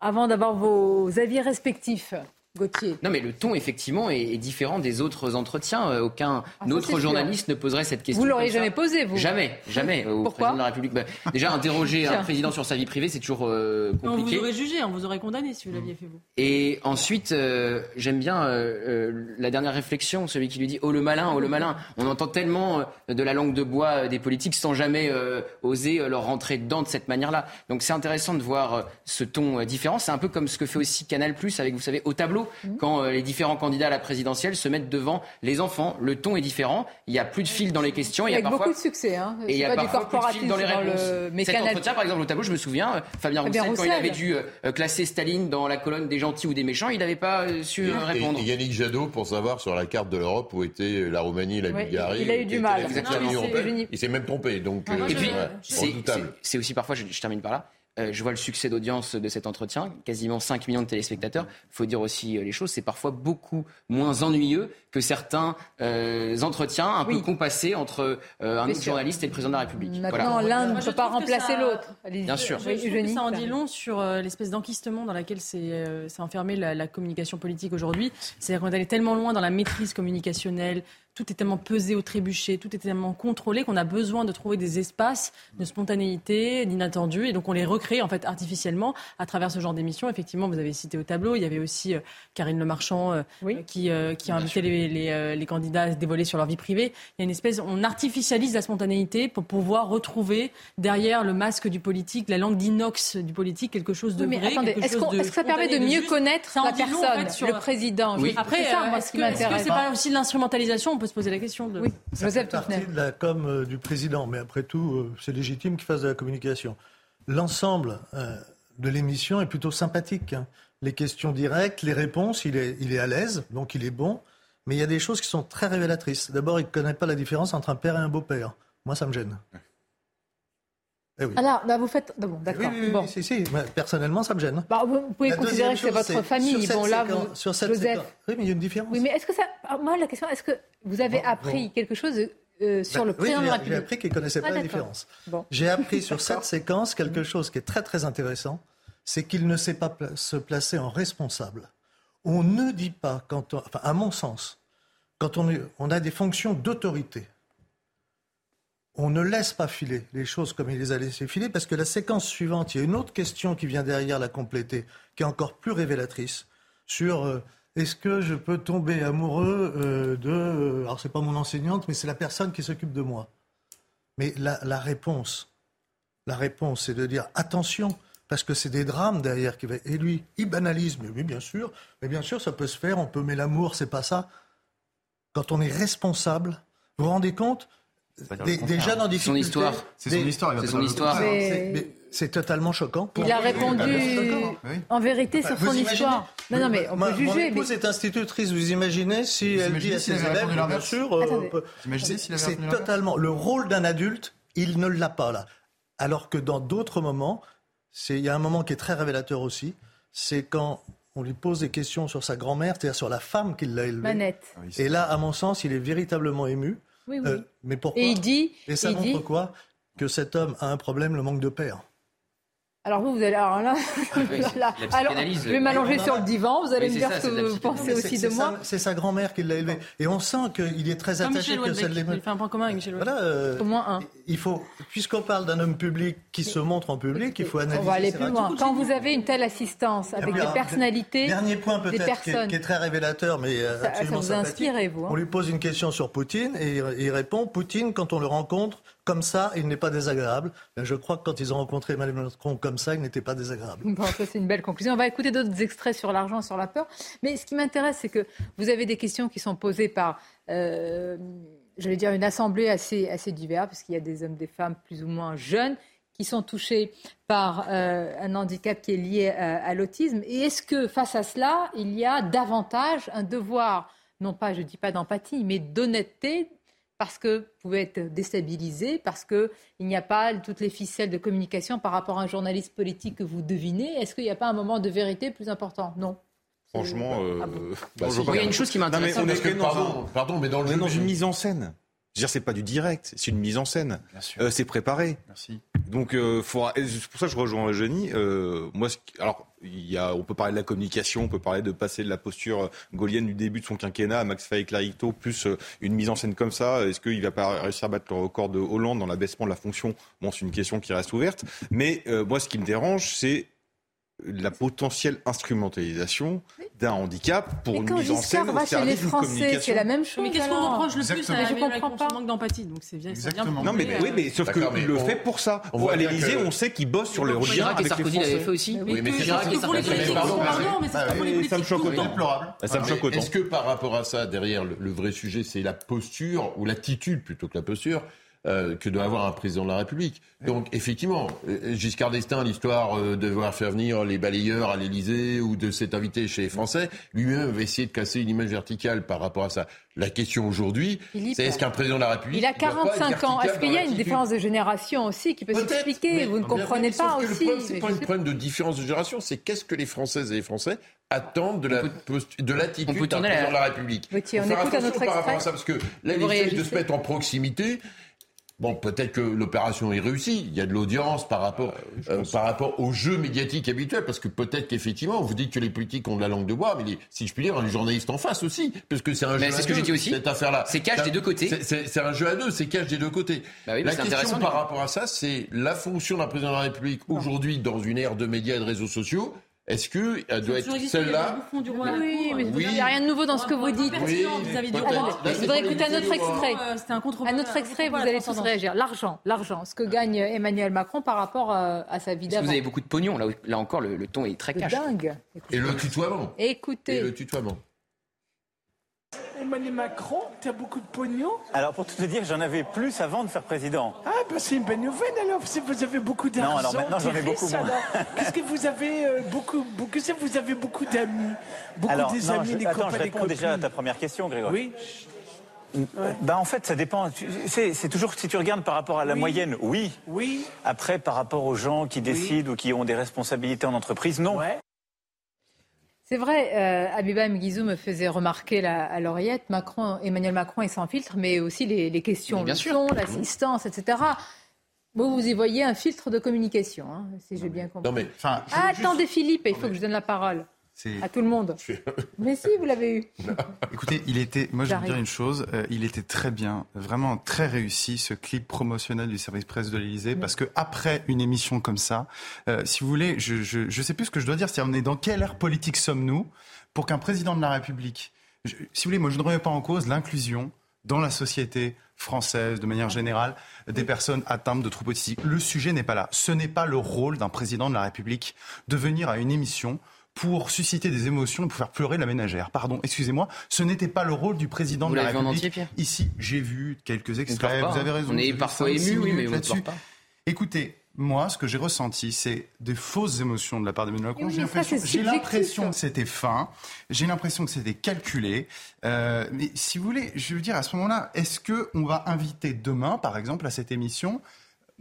Avant d'avoir vos avis respectifs. Gauthier. Non, mais le ton, effectivement, est, différent des autres entretiens. Euh, aucun ah, autre journaliste ne poserait cette question. Vous l'auriez jamais posé, vous Jamais, jamais. Au président de la République. Bah, déjà, *laughs* interroger un président sur sa vie privée, c'est toujours euh, compliqué. on vous aurait jugé, on vous aurait condamné si vous l'aviez fait, vous. Et ensuite, euh, j'aime bien la dernière réflexion, celui qui lui dit Oh le malin, oh le malin. On entend tellement de la langue de bois des politiques sans jamais oser leur rentrer dedans de cette manière-là. Donc c'est intéressant de voir ce ton différent. C'est un peu comme ce que fait aussi Canal Plus avec, vous savez, au tableau tableau Mmh. quand les différents candidats à la présidentielle se mettent devant les enfants. Le ton est différent. Il y a plus de fil dans les questions. Il y a Avec parfois beaucoup de succès. Hein. et il y a pas du parfois plus de fil dans les dans réponses. le mais Cet entretien, par exemple, au tableau, je me souviens, euh, Fabien Roussel, quand il avait dû euh, classer Staline dans la colonne des gentils ou des méchants, il n'avait pas euh, su euh, Et, répondre. et Yannick Jadot pour savoir sur la carte de l'Europe où était la Roumanie et la Oui, Bulgarie. il a eu du mal. Non, n'y- Il s'est même trompé, donc euh, c'est- redoutable. c'est c'est aussi parfois, je, je termine par là, euh, je vois le succès d'audience de cet entretien, quasiment 5 millions de téléspectateurs. Il faut dire aussi euh, les choses, c'est parfois beaucoup moins ennuyeux que certains euh, entretiens un peu compassés entre euh, un Bien sûr. journaliste et le président de la République. Maintenant, Voilà. l'un ne je peut pas remplacer ça- l'autre. Bien sûr. Je trouve que Eugénie, ça en dit long sur euh, l'espèce d'enquistement dans laquelle s'est euh, s'est enfermée la, la communication politique aujourd'hui. C'est-à-dire qu'on est allé tellement loin dans la maîtrise communicationnelle, tout est tellement pesé au trébuchet, tout est tellement contrôlé qu'on a besoin de trouver des espaces de spontanéité, d'inattendu, et donc on les recrée en fait artificiellement à travers ce genre d'émissions. Effectivement, vous avez cité au tableau, il y avait aussi euh, Karine Le Marchand euh, qui, euh, qui a invité les, les, les candidats à se dévoiler sur leur vie privée. Il y a une espèce, on artificialise la spontanéité pour pouvoir retrouver derrière le masque du politique, la langue d'inox du politique, quelque chose de Oui, mais vrai, attendez, quelque est-ce chose qu'on- de est-ce que ça permet de mieux juste. connaître la dit long, en personne, fait, sur- le président? Oui. Après, c'est ça, euh, moi, est-ce ce que est-ce que m'intéresse. c'est pas aussi de l'instrumentalisation? On peut se poser la question de. Oui, Ça fait partie de la com euh, du président, mais après tout, euh, c'est légitime qu'il fasse de la communication. L'ensemble euh, de l'émission est plutôt sympathique. hein. Les questions directes, les réponses, il est, il est à l'aise, donc il est bon. Mais il y a des choses qui sont très révélatrices. D'abord, il ne connaît pas la différence entre un père et un beau-père. Moi, ça me gêne. Eh oui. Alors, là, vous faites. non, bon, d'accord. Oui, bon. si, si. Mais Personnellement, ça me gêne. Bah, vous, pouvez La considérer que c'est votre famille. sur Bon, là, vous, sur cette Joseph. séquence- Oui, mais il y a une différence. Oui, mais est-ce que ça. ah, Moi, la question, est-ce que vous avez appris quelque chose euh, sur Ben, le président de la j'ai- République J'ai appris qu'il ne connaissait Ah, pas la différence. Bon. J'ai appris sur cette séquence quelque chose qui est très très intéressant, c'est qu'il ne sait pas pla- se placer en responsable. On ne dit pas, quand on- enfin, à mon sens, quand on a des fonctions d'autorité, on ne laisse pas filer les choses comme il les a laissées filer, parce que la séquence suivante, il y a une autre question qui vient derrière la compléter, qui est encore plus révélatrice, sur euh, est-ce que je peux tomber amoureux euh, de... euh, alors, c'est pas mon enseignante, mais c'est la personne qui s'occupe de moi. Mais la, réponse, la réponse, c'est de dire attention, parce que c'est des drames derrière qui va. Et lui, il banalise, mais oui, bien sûr, mais bien sûr, ça peut se faire. On peut, mais l'amour, c'est pas ça. Quand on est responsable, vous vous rendez compte des, des jeunes en C'est son difficulté. histoire. C'est son histoire. C'est- mais C'est totalement choquant. Il a répondu en vérité sur vous son imaginez- histoire. Non, non, mais on Ma- peut juger. Mon mais- épouse est institutrice. Vous imaginez si Vous elle imaginez dit à ses élèves, bien sûr, euh, c'est totalement le rôle d'un adulte. Il ne l'a pas là. Alors que dans d'autres moments, c'est il y a un moment qui est très révélateur aussi. C'est quand on lui pose des questions sur sa grand-mère, c'est-à-dire sur la femme qui l'a élevée. Manette. Et là, à mon sens, il est véritablement ému. Oui, oui. Euh, mais pourquoi Et il dit. Et ça il montre dit quoi? Que cet homme a un problème, le manque de père. Alors vous, vous allez. Alors là, oui, *laughs* là, c'est la alors, je vais m'allonger sur le divan. Vous allez me dire ça, ce que vous pensez aussi de moi. C'est sa grand-mère qui l'a élevé. Et on sent qu'il est très attaché Michel que ça Houellebecq, l'émeut. il fait un point commun avec Michel Houellebecq. Voilà, euh, Au moins un. Il faut, puisqu'on parle d'un homme public qui se montre en public, il faut analyser. On va aller plus loin. Quand vous avez une telle assistance avec des personnalités, Dernier point des peut-être qui, est- personnes. qui est très révélateur, mais euh, Ça- ça absolument vous sympathique. inspire, vous, hein On lui pose une question sur Poutine et il répond Poutine, quand on le rencontre comme ça, il n'est pas désagréable. Ben, je crois que quand ils ont rencontré Emmanuel Macron comme ça, il n'était pas désagréable. Bon, ça c'est une belle conclusion. On va écouter d'autres extraits sur l'argent, sur la peur. Mais ce qui m'intéresse, c'est que vous avez des questions qui sont posées par, euh, j'allais dire, une assemblée assez, assez diverse, parce qu'il y a des hommes, des femmes plus ou moins jeunes qui sont touchés par euh, un handicap qui est lié à, à l'autisme. Et est-ce que face à cela, il y a davantage un devoir, non pas, je ne dis pas d'empathie, mais d'honnêteté parce que vous pouvez être déstabilisé, parce qu'il n'y a pas toutes les ficelles de communication par rapport à un journaliste politique que vous devinez. Est-ce qu'il n'y a pas un moment de vérité plus important? Non. Franchement, euh, Ah bon? bah, si, il y a une chose qui m'intéresse, pardon, un- pardon, mais dans le on est jeu, dans mais- une mise en scène. Je veux dire, c'est pas du direct, c'est une mise en scène. Euh, c'est préparé. Donc, euh, c'est pour ça que je rejoins Eugénie. Euh, moi, alors, il y a, on peut parler de la communication, on peut parler de passer de la posture euh, gaulienne du début de son quinquennat à Max Faye-Clarito, plus euh, une mise en scène comme ça. Est-ce qu'il va pas réussir à battre le record de Hollande dans l'abaissement de la fonction? Bon, c'est une question qui reste ouverte. Mais euh, moi, ce qui me dérange, c'est la potentielle instrumentalisation d'un handicap pour Mais une quand mise en scène va chez les service d'une Français, communication. c'est la même chose. Mais qu'est-ce qu'on reproche le plus Exactement. à je comprends pas. Manque d'empathie. Donc c'est bien, c'est bien Non mais euh, oui, mais sauf qu'il le fait pour ça. on Pour voit à l'Élysée, que- on sait qu'il bosse sur liens et avec les Sarkozy l'avaient fait aussi. Oui, mais que- c'est Chirac et et pour les Sarkozy. politiques, Pardon, pardon, mais- mais c'est pas pour les Ça me politiques. choque le autant. Ça me choque autant. Est-ce que par rapport à ça, derrière le, le vrai sujet, c'est la posture ou l'attitude plutôt que la posture euh, que doit avoir un président de la République Donc effectivement, euh, Giscard d'Estaing, l'histoire euh, de devoir faire venir les balayeurs à l'Élysée ou de s'être invité chez les Français, lui-même avait essayé de casser une image verticale par rapport à ça. La question aujourd'hui, c'est est-ce qu'un président de la République Il a doit pas être 45 ans. Est-ce qu'il y a une différence de génération aussi qui peut s'expliquer Vous ne comprenez pas aussi c'est mais pas un problème de différence de génération, c'est qu'est-ce que les Françaises et les Français attendent de la de l'attitude on d'un président la- de la République. On faire écoute un attention autre par rapport à ça, parce que là, Vous il essaye de se mettre en proximité. Bon, peut-être que l'opération est réussie. Il y a de l'audience par rapport, euh, par rapport au jeu médiatique habituel, parce que peut-être qu'effectivement, vous dites que les politiques ont de la langue de bois, mais les- si je puis dire, les journalistes en face aussi, parce que c'est un Mais jeu. c'est à ce que deux, j'ai dit aussi. Cette affaire-là, C'est cash des deux côtés. C'est- un jeu à deux, c'est cash des deux côtés. Bah oui, la question par rapport à ça, c'est la fonction d'un président de la République aujourd'hui dans une ère de médias et de réseaux sociaux. Est-ce que elle doit être celle-là Oui, mais euh, il n'y a rien de nouveau dans ce que vous dites. Oui, vis-à-vis du roi. Je voudrais écouter un autre extrait. Euh, C'était un contre Un autre extrait, vous allez tous réagir. L'argent, l'argent, ce que gagne Emmanuel Macron par rapport euh, à sa vie d'avant. vous avez beaucoup de pognon. Là, là encore, le, le ton est très cash. dingue. Et le tutoiement. Et Écoutez. le tutoiement. Emmanuel Macron, tu as beaucoup de pognon Alors pour tout te dire, j'en avais plus avant de faire président. Ah, bah c'est une bonne nouvelle alors, si vous avez beaucoup d'argent. Non, alors maintenant, j'en ai beaucoup moins. Qu'est-ce que vous avez euh, beaucoup, beaucoup, vous avez beaucoup d'amis? Beaucoup Alors, des non, amis, je, des attends, copains, je des réponds déjà à ta première question, Grégory. Oui. Bah, en fait, ça dépend. C'est toujours, si tu regardes par rapport à la Oui. moyenne, oui. Oui. Après, par rapport aux gens qui décident ou qui ont des responsabilités en entreprise, non. C'est vrai, euh, Abiba Mguizou me faisait remarquer la- à l'oreillette, Macron, Emmanuel Macron est sans filtre, mais aussi les, les questions, bien le sûr. son, l'assistance, etc. Vous, vous y voyez un filtre de communication, hein, si j'ai bien compris. Non mais, Enfin, je- Ah, juste- attendez Philippe, il faut que je donne la parole à tout le monde. *laughs* Mais si, vous l'avez eu. Écoutez, il était, moi je vais vous dire une chose, euh, il était très bien, vraiment très réussi ce clip promotionnel du service presse de l'Élysée, parce que après une émission comme ça, euh, si vous voulez, je, je, je sais plus ce que je dois dire, c'est on est dans quelle ère politique sommes-nous pour qu'un président de la République, je- si vous voulez, moi je ne remets pas en cause l'inclusion dans la société française, de manière générale, des personnes atteintes de troubles autistiques. Le sujet n'est pas là. Ce n'est pas le rôle d'un président de la République de venir à une émission pour susciter des émotions et pour faire pleurer la ménagère. Pardon, excusez-moi, ce n'était pas le rôle du président Vous de la l'avez vu en République. entier, Pierre Ici, j'ai vu quelques extraits, pas, vous avez hein. raison. On est parfois ému, oui, mais on ne pas. Écoutez, moi, ce que j'ai ressenti, c'est des fausses émotions de la part d'Emmanuel Macron. Oui, J'ai l'impression- que c'était fin. J'ai l'impression que c'était calculé. Euh, mais si vous voulez, je veux dire, à ce moment-là, est-ce que on va inviter demain, par exemple, à cette émission,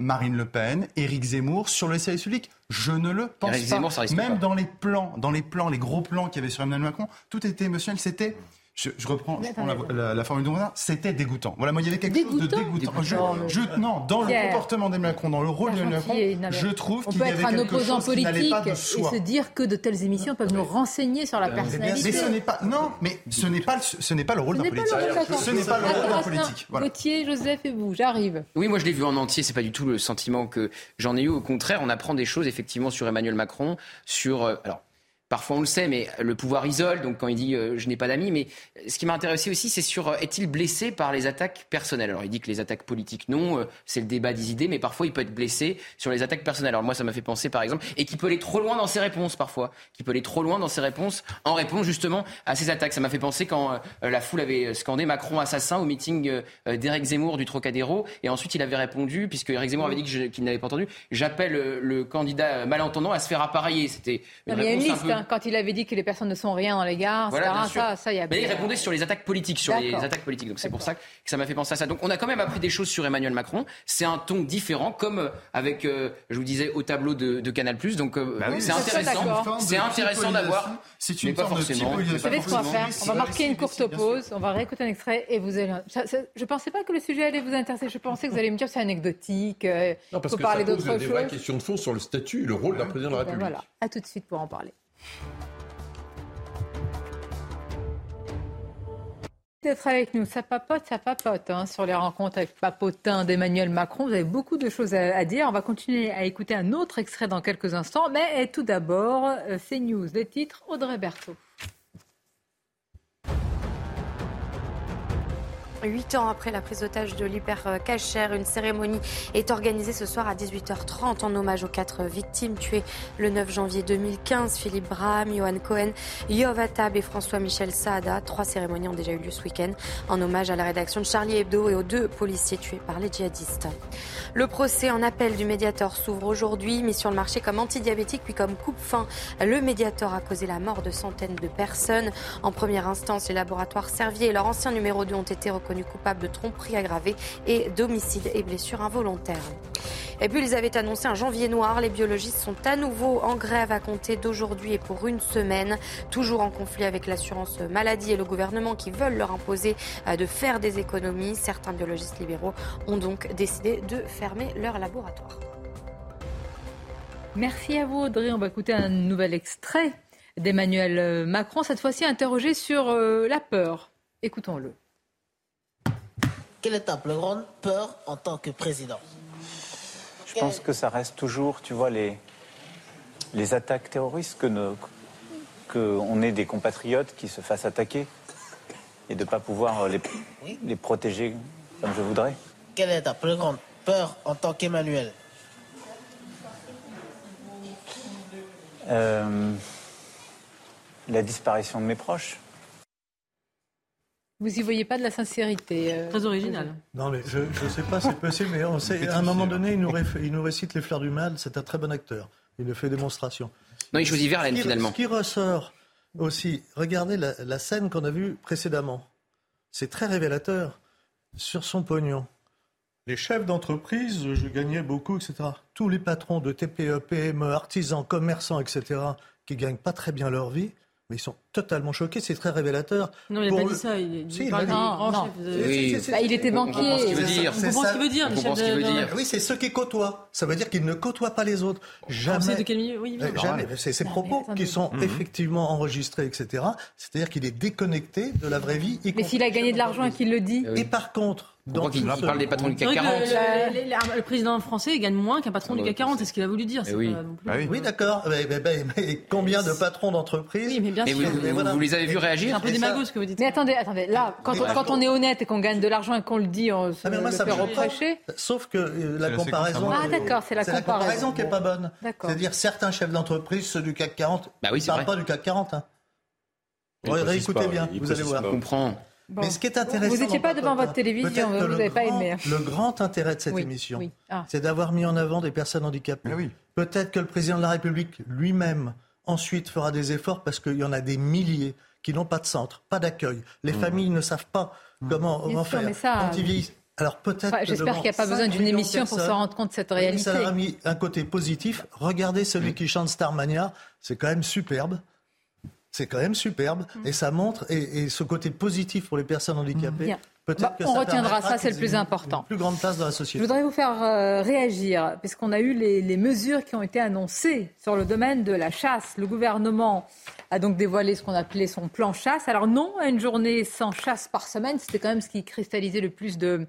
Marine Le Pen, Éric Zemmour sur le service public Je ne le pense Éric pas. Zemmour, ça risque Même pas. dans les plans, dans les plans, les gros plans qu'il y avait sur Emmanuel Macron, tout était émotionnel. C'était je, je reprends, je Mais la, attendez. la, la formule de Rosa, c'était dégoûtant. Voilà, moi, il y avait quelque chose de Dégoûtant dégoûtant. Je, Non, mais- je- non, dans Pierre. le comportement d'Emmanuel Macron, dans le rôle d'Emmanuel Macron, mais je trouve On qu'il peut y avait être un quelque opposant chose qui n'allait politique pas de et soi. se dire que de telles émissions peuvent nous renseigner sur la Mais personnalité. ce n'est pas non, mais ce n'est pas le- ce n'est pas le rôle d'un politique. Ce n'est pas le rôle d'un politique. Voilà. Gauthier, Joseph et vous, j'arrive. Oui, moi je l'ai vu en entier, c'est pas du tout le sentiment que j'en ai eu. Au contraire, on apprend des choses effectivement sur Emmanuel Macron, sur euh, alors parfois on le sait, mais le pouvoir isole. Donc quand il dit euh, je n'ai pas d'amis, mais ce qui m'a intéressé aussi, c'est sur euh, est-il blessé par les attaques personnelles? Alors il dit que les attaques politiques non, euh, c'est le débat des idées, mais parfois il peut être blessé sur les attaques personnelles. Alors moi ça m'a fait penser par exemple, et qui peut aller trop loin dans ses réponses parfois, qui peut aller trop loin dans ses réponses en réponse justement à ces attaques. Ça m'a fait penser quand euh, la foule avait scandé Macron assassin au meeting euh, euh, d'Éric Zemmour du Trocadéro, et ensuite il avait répondu puisque Éric Zemmour avait dit qu'il n'avait pas entendu. J'appelle euh, le candidat malentendant à se faire appareiller. C'était une réponse un peu- hein, quand il avait dit que les personnes ne sont rien dans les gares, Voilà. Ça, ça, il y a Mais il répondait sur les attaques politiques, sur les attaques politiques. Donc c'est pour ça que ça m'a fait penser à ça. Donc on a quand même appris des choses sur Emmanuel Macron. C'est un ton différent, comme euh, avec, euh, je vous disais, au tableau de, de Canal+. Donc euh, Bah oui, c'est intéressant. C'est intéressant d'avoir. C'est mais une pas forme de forcément. Vous savez ce qu'on va faire On va marquer une courte pause, on va réécouter un extrait et vous allez... ça- ça- je pensais pas que le sujet allait vous intéresser, je pensais que vous allez me dire c'est anecdotique, euh, il Non, parce faut que parler ça d'autre pose des vraies chose. questions de fond sur le statut et le rôle d'un président de la République. voilà, à tout de suite pour en parler. D'être avec nous. Ça papote, ça papote hein, sur les rencontres avec Papotin d'Emmanuel Macron. Vous avez beaucoup de choses à, dire. On va continuer à écouter un autre extrait dans quelques instants. Mais tout d'abord, euh, ces news, les titres, Audrey Berthaud. Huit ans après la prise d'otage de l'hypercacher, une cérémonie est organisée ce soir à 18h30 en hommage aux quatre victimes tuées le 9 janvier 2015. Philippe Braham, Johan Cohen, Yov Attab et François-Michel Saada. Trois cérémonies ont déjà eu lieu ce week-end en hommage à la rédaction de Charlie Hebdo et aux deux policiers tués par les djihadistes. Le procès en appel du Mediator s'ouvre aujourd'hui, mis sur le marché comme antidiabétique puis comme coupe-fin. Le Mediator a causé la mort de centaines de personnes. En première instance, les laboratoires Servier et leur ancien numéro 2 ont été reconnus coupable de tromperie aggravée et d'homicide et blessure involontaire. Et puis ils avaient annoncé un janvier noir. Les biologistes sont à nouveau en grève à compter d'aujourd'hui et pour une semaine, toujours en conflit avec l'assurance maladie et le gouvernement qui veulent leur imposer euh, de faire des économies. Certains biologistes libéraux ont donc décidé de fermer leur laboratoire. Merci à vous Audrey. On va écouter un nouvel extrait d'Emmanuel Macron, cette fois-ci interrogé sur euh, la peur. Écoutons-le. Quelle est ta plus grande peur en tant que président Je pense que ça reste toujours, tu vois, les, les attaques terroristes, que qu'on ait des compatriotes qui se fassent attaquer et de ne pas pouvoir les, les protéger comme je voudrais. Quelle est ta plus grande peur en tant qu'Emmanuel euh, La disparition de mes proches. Vous y voyez pas de la sincérité euh, Très original. Non, mais je ne sais pas, c'est possible, mais on sait, à un moment donné, il nous, il nous, récite Les Fleurs du Mal, c'est un très bon acteur. Il le fait démonstration. Non, il choisit Verlaine, finalement. Ce qui ressort aussi, regardez la, la scène qu'on a vue précédemment. C'est très révélateur sur son pognon. Les chefs d'entreprise, je gagnais beaucoup, etc. Tous les patrons de TPE, PME, artisans, commerçants, etc., qui gagnent pas très bien leur vie, mais ils sont totalement choqués, c'est très révélateur. Non, il n'a pas dit ça, il. Oui. Bah, il était banquier. Ce qu'il veut dire. On comprend ce qu'il veut dire, on ce qu'il veut dire. Oui, c'est ceux qui côtoient. Ça veut dire qu'ils ne côtoient pas les autres. Jamais. de quel milieu oui, oui. Jamais. C'est ces propos qui sont mhm. effectivement enregistrés, etc. C'est-à-dire qu'il est déconnecté de la vraie vie. Mais s'il a gagné de l'argent et qu'il le dit. Et par contre, donc, il parle des patrons du CAC 40. Le, président français gagne moins qu'un patron du CAC 40. C'est ce qu'il a voulu dire. Eh oui, ah oui. oui d'accord. Mais, combien de patrons d'entreprise Oui, mais bien sûr. Vous, les avez vus réagir C'est un peu démago ce que vous dites. Mais attendez, attendez. Là, quand, on, est honnête et qu'on gagne de l'argent et qu'on le dit, on se ah, le fait reprocher. Sauf que euh, la comparaison. Ah, d'accord, c'est la comparaison. qui n'est pas bonne. C'est-à-dire certains chefs d'entreprise, ceux du CAC 40, bah ne parlent pas du CAC 40. Réécoutez bien, vous allez voir. On Mais ce qui est intéressant. Vous n'étiez pas devant votre télévision, vous n'avez pas aimé. Le grand intérêt de cette émission, ah. c'est d'avoir mis en avant des personnes handicapées. Peut-être que le président de la République lui-même ensuite fera des efforts parce qu'il y en a des milliers qui n'ont pas de centre, pas d'accueil. Les mmh. familles ne savent pas mmh. comment, faire quand ils vieillissent. Alors peut-être. J'espère qu'il n'y a pas besoin d'une émission pour se rendre compte de cette réalité. Ça a mis un côté positif. Regardez celui mmh. qui chante Starmania, c'est quand même superbe. C'est quand même superbe mm. et ça montre et, ce côté positif pour les personnes handicapées. Bah, on retiendra ça, c'est le plus important. plus grande place dans la société. Je voudrais vous faire euh, réagir, puisqu'on a eu les, les, mesures qui ont été annoncées sur le domaine de la chasse. Le gouvernement a donc dévoilé ce qu'on appelait son plan chasse. Alors non, une journée sans chasse par semaine, c'était quand même ce qui cristallisait le plus de,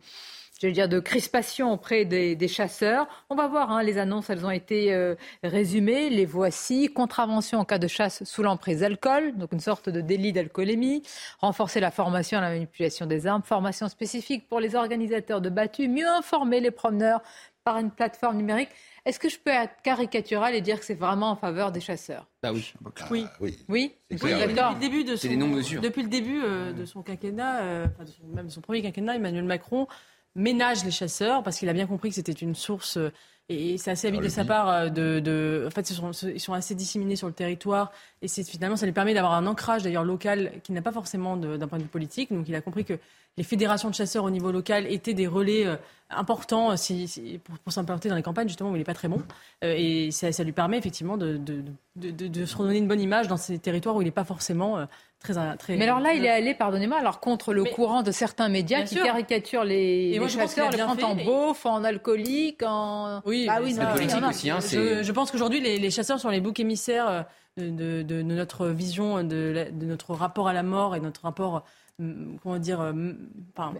je veux dire, de crispation auprès des, chasseurs. On va voir, hein, les annonces, elles ont été euh, résumées. Les voici. Contravention en cas de chasse sous l'emprise d'alcool, donc une sorte de délit d'alcoolémie. Renforcer la formation à la manipulation des armes. Formation spécifique pour les organisateurs de battues. Mieux informer les promeneurs par une plateforme numérique. Est-ce que je peux être caricatural et dire que c'est vraiment en faveur des chasseurs? Bah oui. oui. oui. Oui. Depuis le début de son, depuis le début euh, de son quinquennat, euh, même son premier quinquennat, Emmanuel Macron ménage les chasseurs parce qu'il a bien compris que c'était une source euh, et c'est assez habile de sa part euh, de, de, en fait ils sont, ils sont assez disséminés sur le territoire et finalement ça lui permet d'avoir un ancrage d'ailleurs local qui n'a pas forcément d'un point de vue politique. Donc il a compris que les fédérations de chasseurs au niveau local étaient des relais euh, importants si, pour, pour s'implanter dans les campagnes justement où il n'est pas très bon. Et ça, ça, lui permet effectivement de, de, de, se redonner une bonne image dans ces territoires où il n'est pas forcément très, très. Mais alors là, il est allé, pardonnez-moi, alors contre le courant de certains médias qui caricaturent les, les chasseurs, les prennent en beauf, en alcoolique, en. Oui, ah oui, non, politique aussi. Hein, je, je, pense qu'aujourd'hui, les, les, chasseurs sont les boucs émissaires de, de, de notre vision, de, de, notre rapport à la mort et notre rapport, comment dire, enfin, de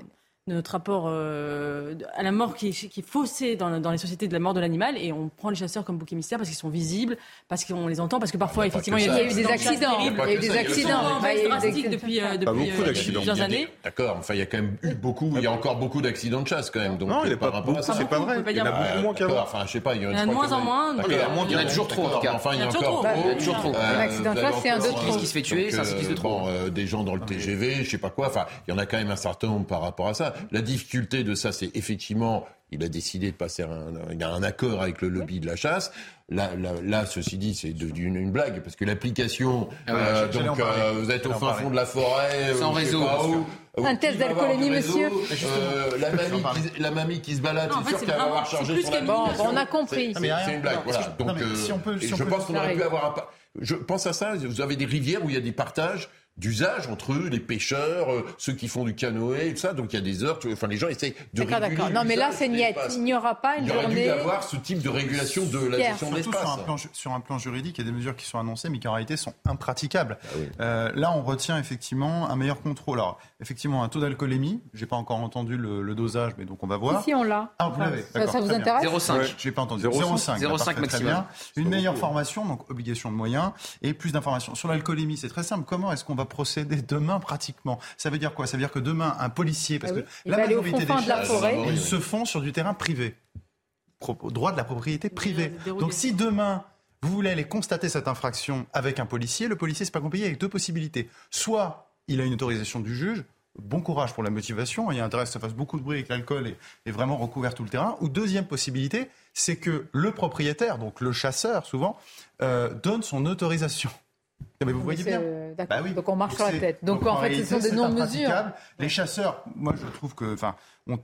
notre rapport euh, à la mort qui est, qui est faussé dans, dans, les sociétés de la mort de l'animal et on prend les chasseurs comme boucs émissaires parce qu'ils sont visibles, parce qu'on les entend, parce que parfois effectivement il y, a, eu des accidents, il y a eu des accidents, drastiques depuis, euh, depuis, euh, plusieurs années. D'accord, enfin il y a quand même eu beaucoup, il y a encore beaucoup d'accidents de chasse quand même. Donc non, il n'y a pas beaucoup, c'est pas vrai. Il y en a beaucoup moins qu'avant. Enfin je sais pas, il y en a de moins en moins. Il y en a toujours trop. Enfin il y en a encore toujours trop. Un accident de chasse c'est un de trop. qui se fait tuer, c'est un cycliste de trop. Des gens dans le TGV, je sais pas quoi. Enfin il y en a quand même un certain nombre par rapport à ça. La difficulté de ça, c'est effectivement, il a décidé de passer un, il a un accord avec le lobby de la chasse. Là, là, ceci dit, c'est devenu une, blague parce que l'application, ah euh, donc euh, vous êtes au fin fond de la forêt, sans réseau. un test d'alcoolémie, monsieur. Euh, la, mamie qui, la mamie qui se balade, c'est sûr qu'elle va avoir chargé son bon, on a compris. C'est une blague, voilà. Donc, si on peut, je pense qu'on aurait pu avoir un. Je pense à ça. Vous avez des rivières où il y a des partages d'usage entre eux, les pêcheurs, euh, ceux qui font du canoë et tout ça. Donc il y a des heures, enfin les gens essayent de réguler. D'accord, Non, mais là c'est niette. Il n'y aura pas une il journée. Il aurait dû avoir ce type de régulation de la gestion de l'espace. Sur, un plan, sur un plan juridique, il y a des mesures qui sont annoncées, mais qui en réalité sont impraticables. Ah euh, là, on retient effectivement un meilleur contrôle. Alors, effectivement, un taux d'alcoolémie. J'ai pas encore entendu le, dosage, mais donc on va voir. Ici, on l'a. Ah, vous l'avez. Ça, vous intéresse 0,5. J'ai pas entendu. 0,5. 0,5 maximum. Une meilleure formation, donc obligation de moyens, et plus d'informations. Sur l'alcoolémie, c'est très simple. Comment est-ce qu'on va procéder demain pratiquement. Ça veut dire quoi? Ça veut dire que demain, un policier, parce ah que la majorité des chasses, ils se font sur du terrain privé, droit de la propriété privée. Donc si demain vous voulez aller constater cette infraction avec un policier, le policier c'est pas compliqué avec deux possibilités. Soit il a une autorisation du juge, bon courage pour la motivation, il y a intérêt que ça fasse beaucoup de bruit et que l'alcool est, vraiment recouvert tout le terrain. Ou deuxième possibilité, c'est que le propriétaire, donc le chasseur souvent, euh, donne son autorisation. Mais vous voyez bien. Bah oui. Donc on marche sur la tête. Donc, en, fait, ce sont des non-mesures. Les chasseurs, moi je trouve que, enfin,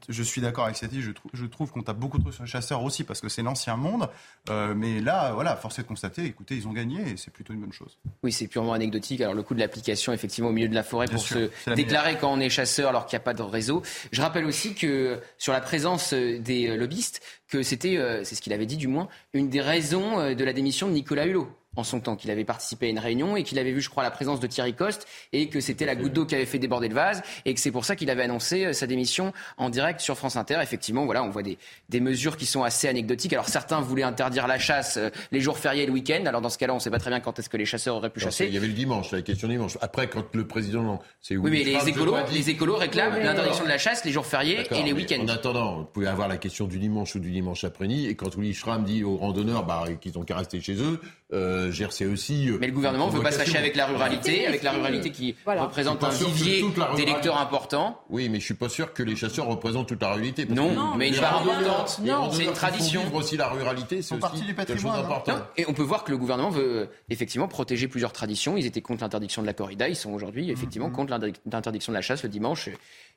je suis d'accord avec cette idée. Je, trouve, je trouve qu'on tape beaucoup trop sur les chasseurs aussi parce que c'est l'ancien monde. Euh, mais là, voilà, force est de constater. Écoutez, ils ont gagné et c'est plutôt une bonne chose. Oui, c'est purement anecdotique. Alors le coup de l'application, effectivement, au milieu de la forêt pour se déclarer quand on est chasseur alors qu'il n'y a pas de réseau. Je rappelle aussi que sur la présence des lobbyistes, que c'était, euh, c'est ce qu'il avait dit du moins, une des raisons euh, de la démission de Nicolas Hulot en son temps, qu'il avait participé à une réunion et qu'il avait vu, je crois, la présence de Thierry Coste et que c'était la goutte d'eau qui avait fait déborder le vase et que c'est pour ça qu'il avait annoncé euh, sa démission en direct sur France Inter. Effectivement, voilà, on voit des, des mesures qui sont assez anecdotiques. Alors certains voulaient interdire la chasse euh, les jours fériés et le week-end. Alors dans ce cas-là, on ne sait pas très bien quand est-ce que les chasseurs auraient pu chasser. Il y avait le dimanche, la question du dimanche. Après, quand le président, c'est oui, mais les écolos, les écolos réclament l'interdiction de la chasse les jours fériés et les week-ends. En attendant, vous pouvez avoir la question du dimanche ou du dimanche après-midi. Et quand Willy Schramm dit aux randonneurs bah, qu'ils ont qu'à rester chez eux, euh, GRC aussi. Euh, mais le gouvernement ne veut pas se fâcher avec la ruralité, avec la ruralité qui représente un vivier d'électeurs importants. Oui, mais je suis pas sûr que les chasseurs représentent toute la ruralité. Non, mais une part importante. C'est une tradition. Vivre aussi la ruralité, c'est aussi quelque chose d'important. Et on peut voir que le gouvernement veut effectivement protéger plusieurs traditions. Ils étaient contre l'interdiction de la corrida, ils sont aujourd'hui effectivement mm-hmm. contre l'interdiction de la chasse le dimanche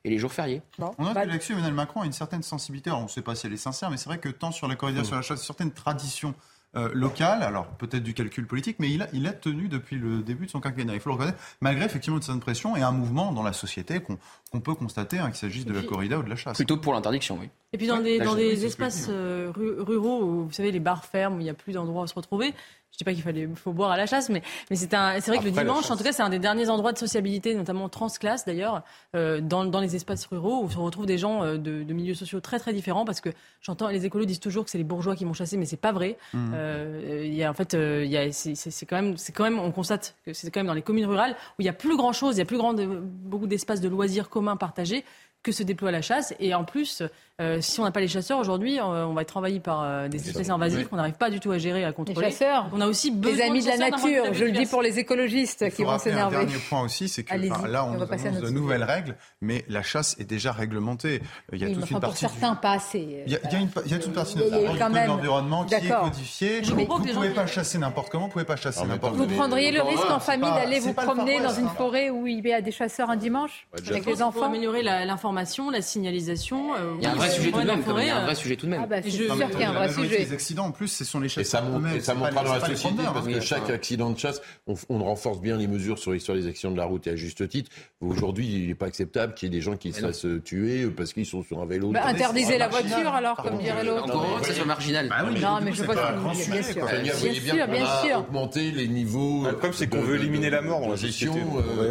et les jours fériés. On a bah, que là-dessus, Emmanuel Macron a une certaine sensibilité. on ne sait pas si elle est sincère, mais c'est vrai que tant sur la corrida, mm. sur la chasse, certaines traditions euh, local, alors peut-être du calcul politique, mais il a, il a tenu depuis le début de son quinquennat. Il faut le reconnaître, malgré effectivement une certaine pression et un mouvement dans la société qu'on peut constater, hein, qu'il s'agisse de la corrida ou de la chasse. Plutôt pour l'interdiction, oui. Et puis dans des, dans des espaces euh, ruraux où, vous savez, les bars ferment, où il n'y a plus d'endroits où se retrouver, je dis pas qu'il fallait faut boire à la chasse, mais mais c'est un c'est vrai que le dimanche, en tout cas, c'est un des derniers endroits de sociabilité, notamment transclasse d'ailleurs, euh, dans dans les espaces ruraux où se retrouvent des gens euh, de, de, milieux sociaux très très différents, parce que j'entends les écolos disent toujours que c'est les bourgeois qui m'ont chassé, mais c'est pas vrai. Mmh. Euh, il y a en fait c'est c'est quand même c'est quand même on constate que c'est quand même dans les communes rurales où il y a plus grand chose, il y a plus grand beaucoup d'espaces de loisirs communs partagés que se déploie la chasse. Et en plus, euh, si on n'a pas les chasseurs aujourd'hui, euh, on va être envahi par euh, des espèces invasives qu'on n'arrive pas du tout à gérer, à contrôler. Les chasseurs, on a aussi besoin des amis de, la nature. Je le dis pour les écologistes qui vont s'énerver. Un dernier point aussi, c'est que là, on, on annonce de nouvelles règles, mais la chasse est déjà réglementée. Il y a toute une partie. Pour certains, pas assez. Il y, a, il, y a une, il y a toute une partie de l'environnement qui est codifiée. Vous ne pouvez pas chasser n'importe comment, vous ne pouvez pas chasser n'importe Vous prendriez le risque en famille d'aller vous promener dans une forêt où il y a des chasseurs un dimanche avec les enfants améliorer l'information l'information, la signalisation. Euh, il y a un vrai sujet tout de même. Il y a un vrai sujet tout de même. Ah bah, je suis sûr qu'il y a un vrai sujet. Les accidents, en plus, ce sont les chasseurs. Et ça, montre, et ça montrera dans la société parce que chaque accident de chasse, on, on, renforce bien les mesures sur l'histoire des accidents de la route et à juste titre. Aujourd'hui, il n'est pas acceptable qu'il y ait des gens qui se fassent tuer parce qu'ils sont sur un vélo. Bah, interdisez la voiture alors, comme dirait l'autre. Encore que ça soit marginal. Non, mais je vois sûr. Bien sûr, bien sûr. Augmenter les niveaux. Le problème, c'est qu'on veut éliminer la mort dans la société.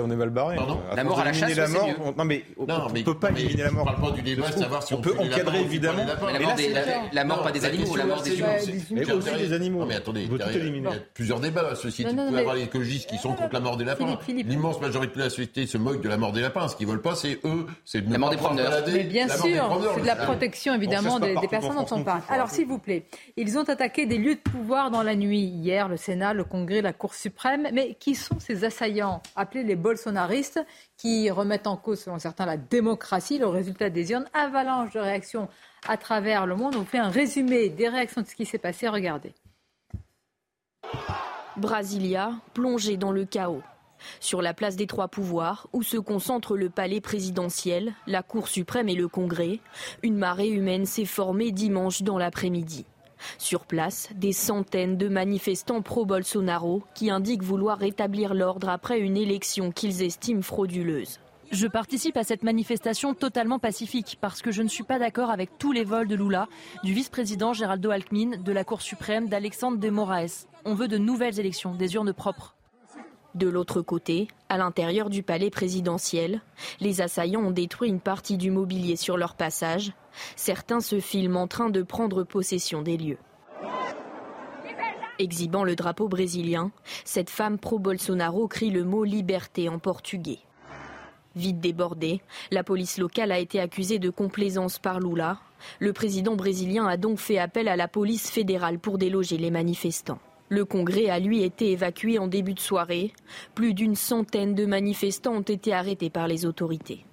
On est mal barré. La mort à la chasse, c'est mieux. Non, mais on ne peut pas éliminer la mort. On parle pas du débat, savoir si on peut encadrer évidemment. La mort pas des animaux, la mort des humains. Mais aussi des animaux. Mais attendez, il y a plusieurs débats dans la société. Vous pouvez avoir les écologistes qui sont contre la mort des lapins. L'immense majorité de la société se moque de la mort des lapins. Ce qu'ils veulent pas, c'est eux, c'est la mort des promeneurs. Mais bien sûr, c'est de la protection évidemment des personnes dont on parle. Alors s'il vous plaît, ils ont attaqué des lieux de pouvoir dans la nuit. Hier, le Sénat, le Congrès, la Cour suprême. Mais qui sont ces assaillants? Appelés les bolsonaristes qui remettent en cause, selon certains, la démocratie, le résultat des urnes Avalanche de réactions à travers le monde. On fait un résumé des réactions de ce qui s'est passé. Regardez. Brasilia, plongé dans le chaos. Sur la place des trois pouvoirs, où se concentrent le palais présidentiel, la Cour suprême et le Congrès, une marée humaine s'est formée dimanche dans l'après-midi. Sur place, des centaines de manifestants pro-Bolsonaro qui indiquent vouloir rétablir l'ordre après une élection qu'ils estiment frauduleuse. Je participe à cette manifestation totalement pacifique parce que je ne suis pas d'accord avec tous les vols de Lula, du vice-président Geraldo Alckmin, de la Cour suprême, d'Alexandre de Moraes. On veut de nouvelles élections, des urnes propres. De l'autre côté, à l'intérieur du palais présidentiel, les assaillants ont détruit une partie du mobilier sur leur passage. Certains se filment en train de prendre possession des lieux. Exhibant le drapeau brésilien, cette femme pro-Bolsonaro crie le mot liberté en portugais. Vite débordée, la police locale a été accusée de complaisance par Lula. Le président brésilien a donc fait appel à la police fédérale pour déloger les manifestants. Le Congrès a lui été évacué en début de soirée. Plus d'une centaine de manifestants ont été arrêtés par les autorités.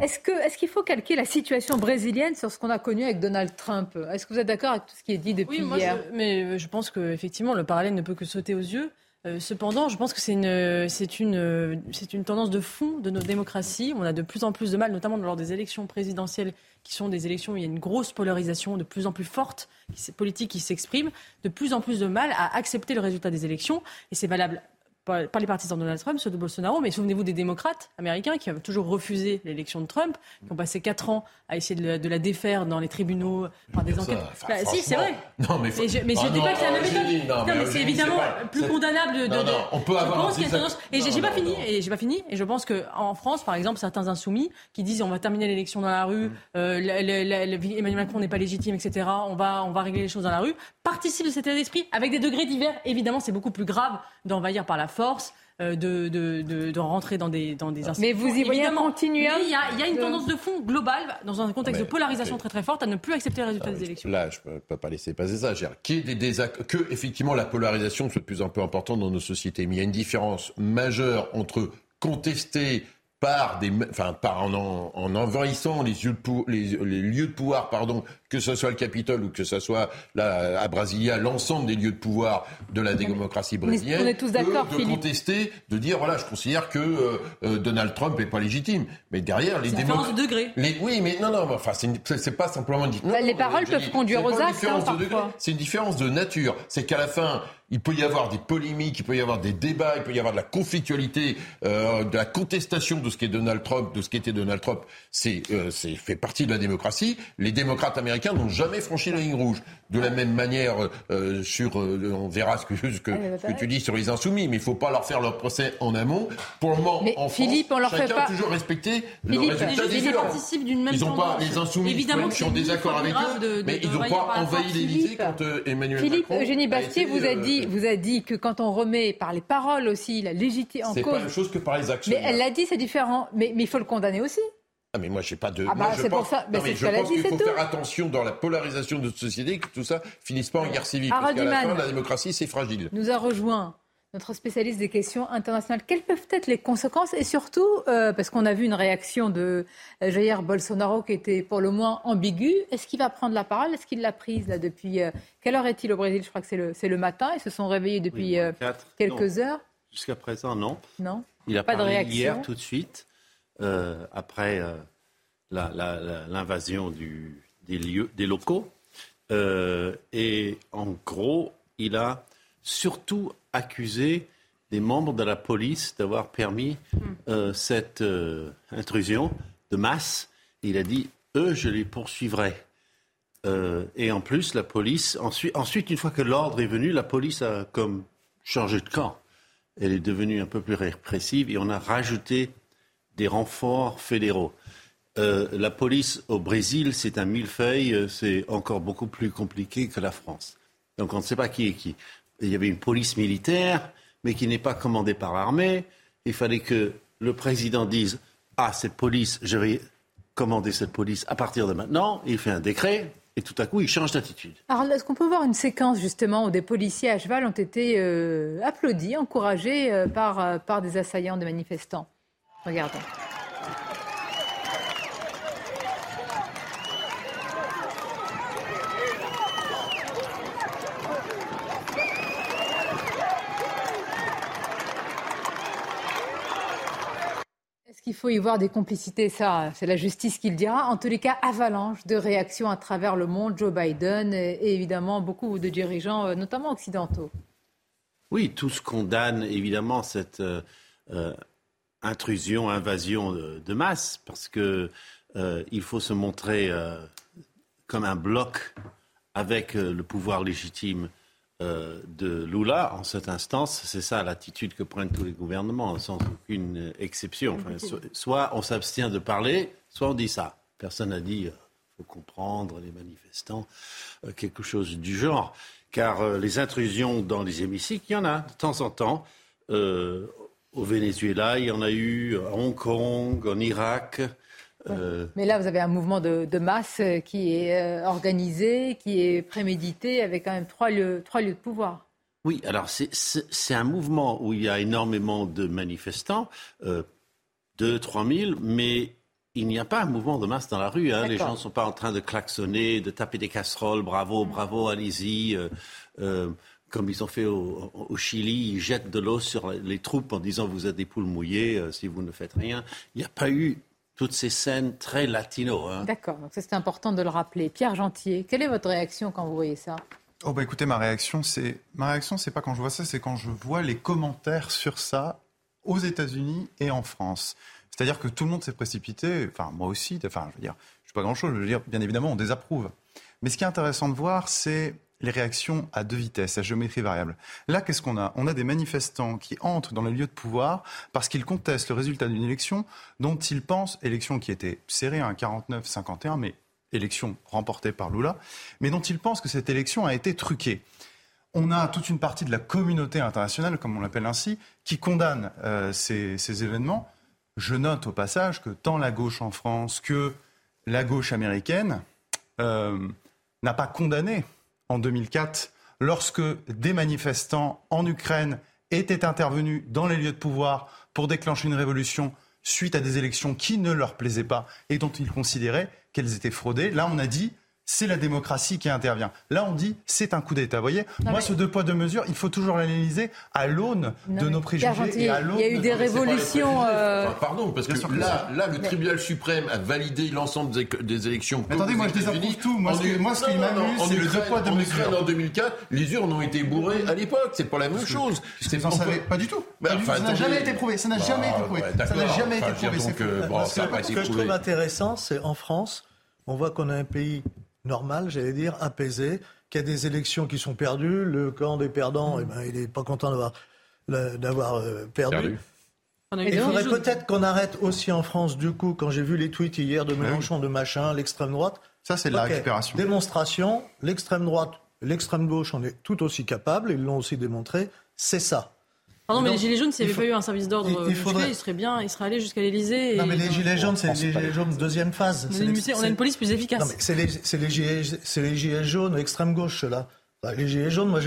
Est-ce qu'il est faut calquer la situation brésilienne sur ce qu'on a connu avec Donald Trump? Est-ce que vous êtes d'accord avec tout ce qui est dit depuis oui, hier? Mais euh, je pense qu'effectivement, le parallèle ne peut que sauter aux yeux. Euh, cependant, je pense que c'est une, c'est une, c'est une tendance de fond de nos démocraties. On a de plus en plus de mal, notamment lors des élections présidentielles qui sont des élections où il y a une grosse polarisation de plus en plus forte politique qui s'exprime, de plus en plus de mal à accepter le résultat des élections. Et c'est valable pas, les partisans de Donald Trump, ceux de Bolsonaro, mais souvenez-vous des démocrates américains qui ont toujours refusé l'élection de Trump, qui ont passé quatre ans à essayer de la, défaire dans les tribunaux par des enquêtes. Bah, si, c'est vrai. Non, mais, mais je, mais je ah dis pas que c'est la même méthode. Non, mais, c'est évidemment plus condamnable de. Non, on peut avoir. Je pense Et j'ai pas fini. Et j'ai pas fini. Et je pense qu'en France, par exemple, certains insoumis qui disent on va terminer l'élection dans la rue, mm. euh, Emmanuel Macron n'est pas légitime, etc. On va, on va régler les choses dans la rue. Participent de cet état d'esprit avec des degrés divers. Évidemment, c'est beaucoup plus grave d'envahir par la force, euh, de, de, de, rentrer dans des, dans des Mais vous y voyez continuer Il y, a, y a une tendance de fond globale, dans un contexte de polarisation très très forte, à ne plus accepter les résultats des élections. Là, je ne peux, pas laisser passer ça. Qu'il des, des que, effectivement, la polarisation soit de plus en plus importante dans nos sociétés. Mais il y a une différence majeure entre contester par des, enfin, par en, en, envahissant les, lieux de, les, les, lieux de pouvoir, pardon, que ce soit le Capitole ou que ce soit à Brasilia, l'ensemble des lieux de pouvoir de la démocratie brésilienne, on est tous d'accord, de contester, de dire voilà, je considère que euh, euh, Donald Trump n'est pas légitime. Mais derrière, les démocrates, degré. Les, oui, mais non, non, enfin, c'est pas simplement dit. Bah, les paroles peuvent conduire aux actes. Hein, c'est une différence de nature. C'est qu'à la fin, il peut y avoir des polémiques, il peut y avoir des débats, il peut y avoir de la conflictualité, euh, de la contestation de ce qu'est Donald Trump, de ce qu'était Donald Trump. C'est euh, fait partie de la démocratie. Les démocrates américains n'ont jamais franchi la ligne rouge. De la même manière, euh, sur, euh, on verra ce que, ce que, que, tu dis sur les insoumis, mais il ne faut pas leur faire leur procès en amont. Pour le moment, en Philippe, France, on leur chacun fait pas... a toujours respecté Philippe, le résultat des urnes. d'une même Ils n'ont pas les insoumis Évidemment qui sont en désaccord avec eux, mais ils n'ont pas envahi l'Élysée quand Emmanuel Philippe, Macron. Eugénie Bastier vous a dit, vous a dit que quand on remet par les paroles aussi la légitimité en cause. C'est pas la même chose que par les actions. Mais elle l'a dit, c'est différent. Mais il faut le condamner aussi. Ah mais moi j'ai pas de. Ah bah, je pense, ça. Non, mais je pense qu'il faut faire attention dans la polarisation de notre société que tout ça finisse pas en guerre civile. Parce qu'à la fin, la démocratie c'est fragile. Nous a rejoint notre spécialiste des questions internationales. Quelles peuvent être les conséquences et surtout euh, parce qu'on a vu une réaction de euh, Jair Bolsonaro qui était pour le moins ambiguë. Est-ce qu'il va prendre la parole? Est-ce qu'il l'a prise là depuis euh, quelle heure est-il au Brésil? Je crois que c'est le c'est le matin. Ils se sont réveillés depuis quelques heures. Jusqu'à présent, non. Non. Il a pas parlé de réaction. hier tout de suite. Après l'invasion des, lieux, des locaux. et en gros, il a surtout accusé des membres de la police d'avoir permis hmm. cette intrusion de masse. Il a dit, eux, je les poursuivrai. Euh, et en plus, la police, ensuite, ensuite, une fois que l'ordre est venu, la police a comme changé de camp. Elle est devenue un peu plus répressive et on a rajouté des renforts fédéraux. Euh, la police au Brésil, c'est un millefeuille, euh, c'est encore beaucoup plus compliqué que la France. Donc on ne sait pas qui est qui. Il y avait une police militaire, mais qui n'est pas commandée par l'armée. Il fallait que le président dise Ah, cette police, je vais commander cette police à partir de maintenant. Il fait un décret, et tout à coup, il change d'attitude. Alors, est-ce qu'on peut voir une séquence justement où des policiers à cheval ont été euh, applaudis, encouragés par, par des assaillants, des manifestants? Regardons. Il faut y voir des complicités? Ça, c'est la justice qui le dira. En tous les cas, avalanche de réactions à travers le monde. Joe Biden et évidemment beaucoup de dirigeants, euh, notamment occidentaux. Oui, tous condamnent évidemment cette euh, euh, intrusion, invasion de, masse, parce que il faut se montrer comme un bloc avec le pouvoir légitime euh, de Lula en cette instance, c'est ça l'attitude que prennent tous les gouvernements, sans aucune exception. soit on s'abstient de parler, soit on dit ça. Personne n'a dit euh, faut comprendre les manifestants, euh, quelque chose du genre. Car les intrusions dans les hémicycles, il y en a de temps en temps. Au Venezuela, il y en a eu, à Hong Kong, en Irak. Euh, Mais là, vous avez un mouvement de, masse euh, qui est euh, organisé, qui est prémédité, avec quand même trois lieux, trois lieux de pouvoir. Oui, alors c'est un mouvement où il y a énormément de manifestants, euh, 2 3 000, mais il n'y a pas un mouvement de masse dans la rue. Hein. Les gens ne sont pas en train de klaxonner, de taper des casseroles, bravo, bravo, allez-y. Comme ils ont fait au, au, Chili, ils jettent de l'eau sur les troupes en disant vous êtes des poules mouillées si vous ne faites rien. Il n'y a pas eu toutes ces scènes très latino. Hein. D'accord, donc c'est important de le rappeler. Pierre Gentier, quelle est votre réaction quand vous voyez ça? Oh bah écoutez, ma réaction, c'est ma réaction, c'est pas quand je vois ça, c'est quand je vois les commentaires sur ça aux États-Unis et en France. C'est-à-dire que tout le monde s'est précipité, enfin moi aussi, enfin je veux dire, je suis pas grand-chose, je veux dire, bien évidemment, on désapprouve. Mais ce qui est intéressant de voir, c'est les réactions à deux vitesses, à géométrie variable. Là, qu'est-ce qu'on a? On a des manifestants qui entrent dans les lieux de pouvoir parce qu'ils contestent le résultat d'une élection dont ils pensent, élection qui était serrée à un 49-51, mais élection remportée par Lula, mais dont ils pensent que cette élection a été truquée. On a toute une partie de la communauté internationale, comme on l'appelle ainsi, qui condamne euh, ces, événements. Je note au passage que tant la gauche en France que la gauche américaine euh, n'a pas condamné en 2004, lorsque des manifestants en Ukraine étaient intervenus dans les lieux de pouvoir pour déclencher une révolution suite à des élections qui ne leur plaisaient pas et dont ils considéraient qu'elles étaient fraudées. Là, on a dit c'est la démocratie qui intervient. Là, on dit c'est un coup d'État. Vous voyez, moi, ce deux poids deux mesures, il faut toujours l'analyser à l'aune de nos préjugés et à l'aune. Il y a eu des révolutions. Euh, pardon, parce que là, là, le tribunal suprême a validé l'ensemble des, élections. Mais attendez, moi, je désapprouve tout. Moi, ce, moi, ce qui m'amuse, c'est le deux poids deux mesures. En 2004, les urnes ont été bourrées à l'époque. C'est pas la même chose. Vous en savez pas du tout. Ça n'a jamais été prouvé. Ça n'a jamais été prouvé. Ça n'a jamais été prouvé. Ce que je trouve intéressant, c'est en France, on voit qu'on a un pays normal, j'allais dire, apaisé, qu'il y a des élections qui sont perdues, le camp des perdants, eh ben, il n'est pas content d'avoir, d'avoir euh, perdu. Il faudrait peut-être qu'on arrête aussi en France, du coup, quand j'ai vu les tweets hier de Mélenchon, de machin, l'extrême droite. Ça, c'est de la récupération. Démonstration, l'extrême droite, l'extrême gauche en est tout aussi capable, ils l'ont aussi démontré, c'est ça. Pardon, mais les Gilets jaunes, s'il n'y avait pas eu un service d'ordre il, faudrait... il serait bien, il serait allé jusqu'à l'Élysée. Non, mais les Gilets jaunes, c'est les Gilets jaunes deuxième phase. On a une police plus efficace. C'est les, les, gilets, les Gilets jaunes extrême gauche, là. Les Gilets jaunes, moi,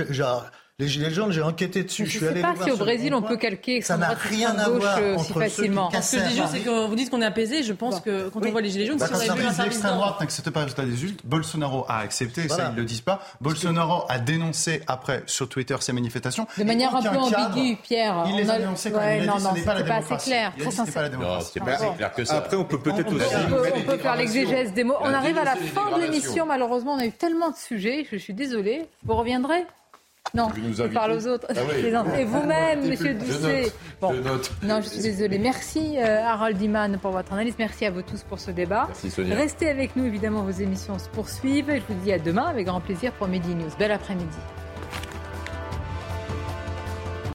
Les Gilets jaunes, j'ai enquêté dessus. Je ne sais pas si au Brésil on peut calquer ça n'a rien à voir euh, si facilement. Ce que je dis juste, c'est que vous dites qu'on est apaisé. Je pense que quand on voit les Gilets jaunes, bah, si on avait vu l'extrême droite n'accepte pas le résultat des urnes, Bolsonaro a accepté, ça ils ne le disent pas. Bolsonaro a dénoncé après sur Twitter ces manifestations. De manière un peu ambiguë, Pierre. Il les a dénoncées quand même. Non, non, c'est pas assez clair. C'est pas la démocratie. C'est pas assez clair que ça. Après, on peut peut-être aussi. On peut faire l'exégèse des mots. On arrive à la fin de l'émission. Malheureusement, on a eu tellement de sujets. Je suis désolée. Vous reviendrez non, je parle aux autres. Ah Et vous-même, monsieur Doucet. Bon. Non, je suis désolée. Merci euh, Harold Iman pour votre analyse. Merci à vous tous pour ce débat. Merci Sonia. Restez avec nous, évidemment, vos émissions se poursuivent. Je vous dis à demain avec grand plaisir pour Midi News. Bel après-midi.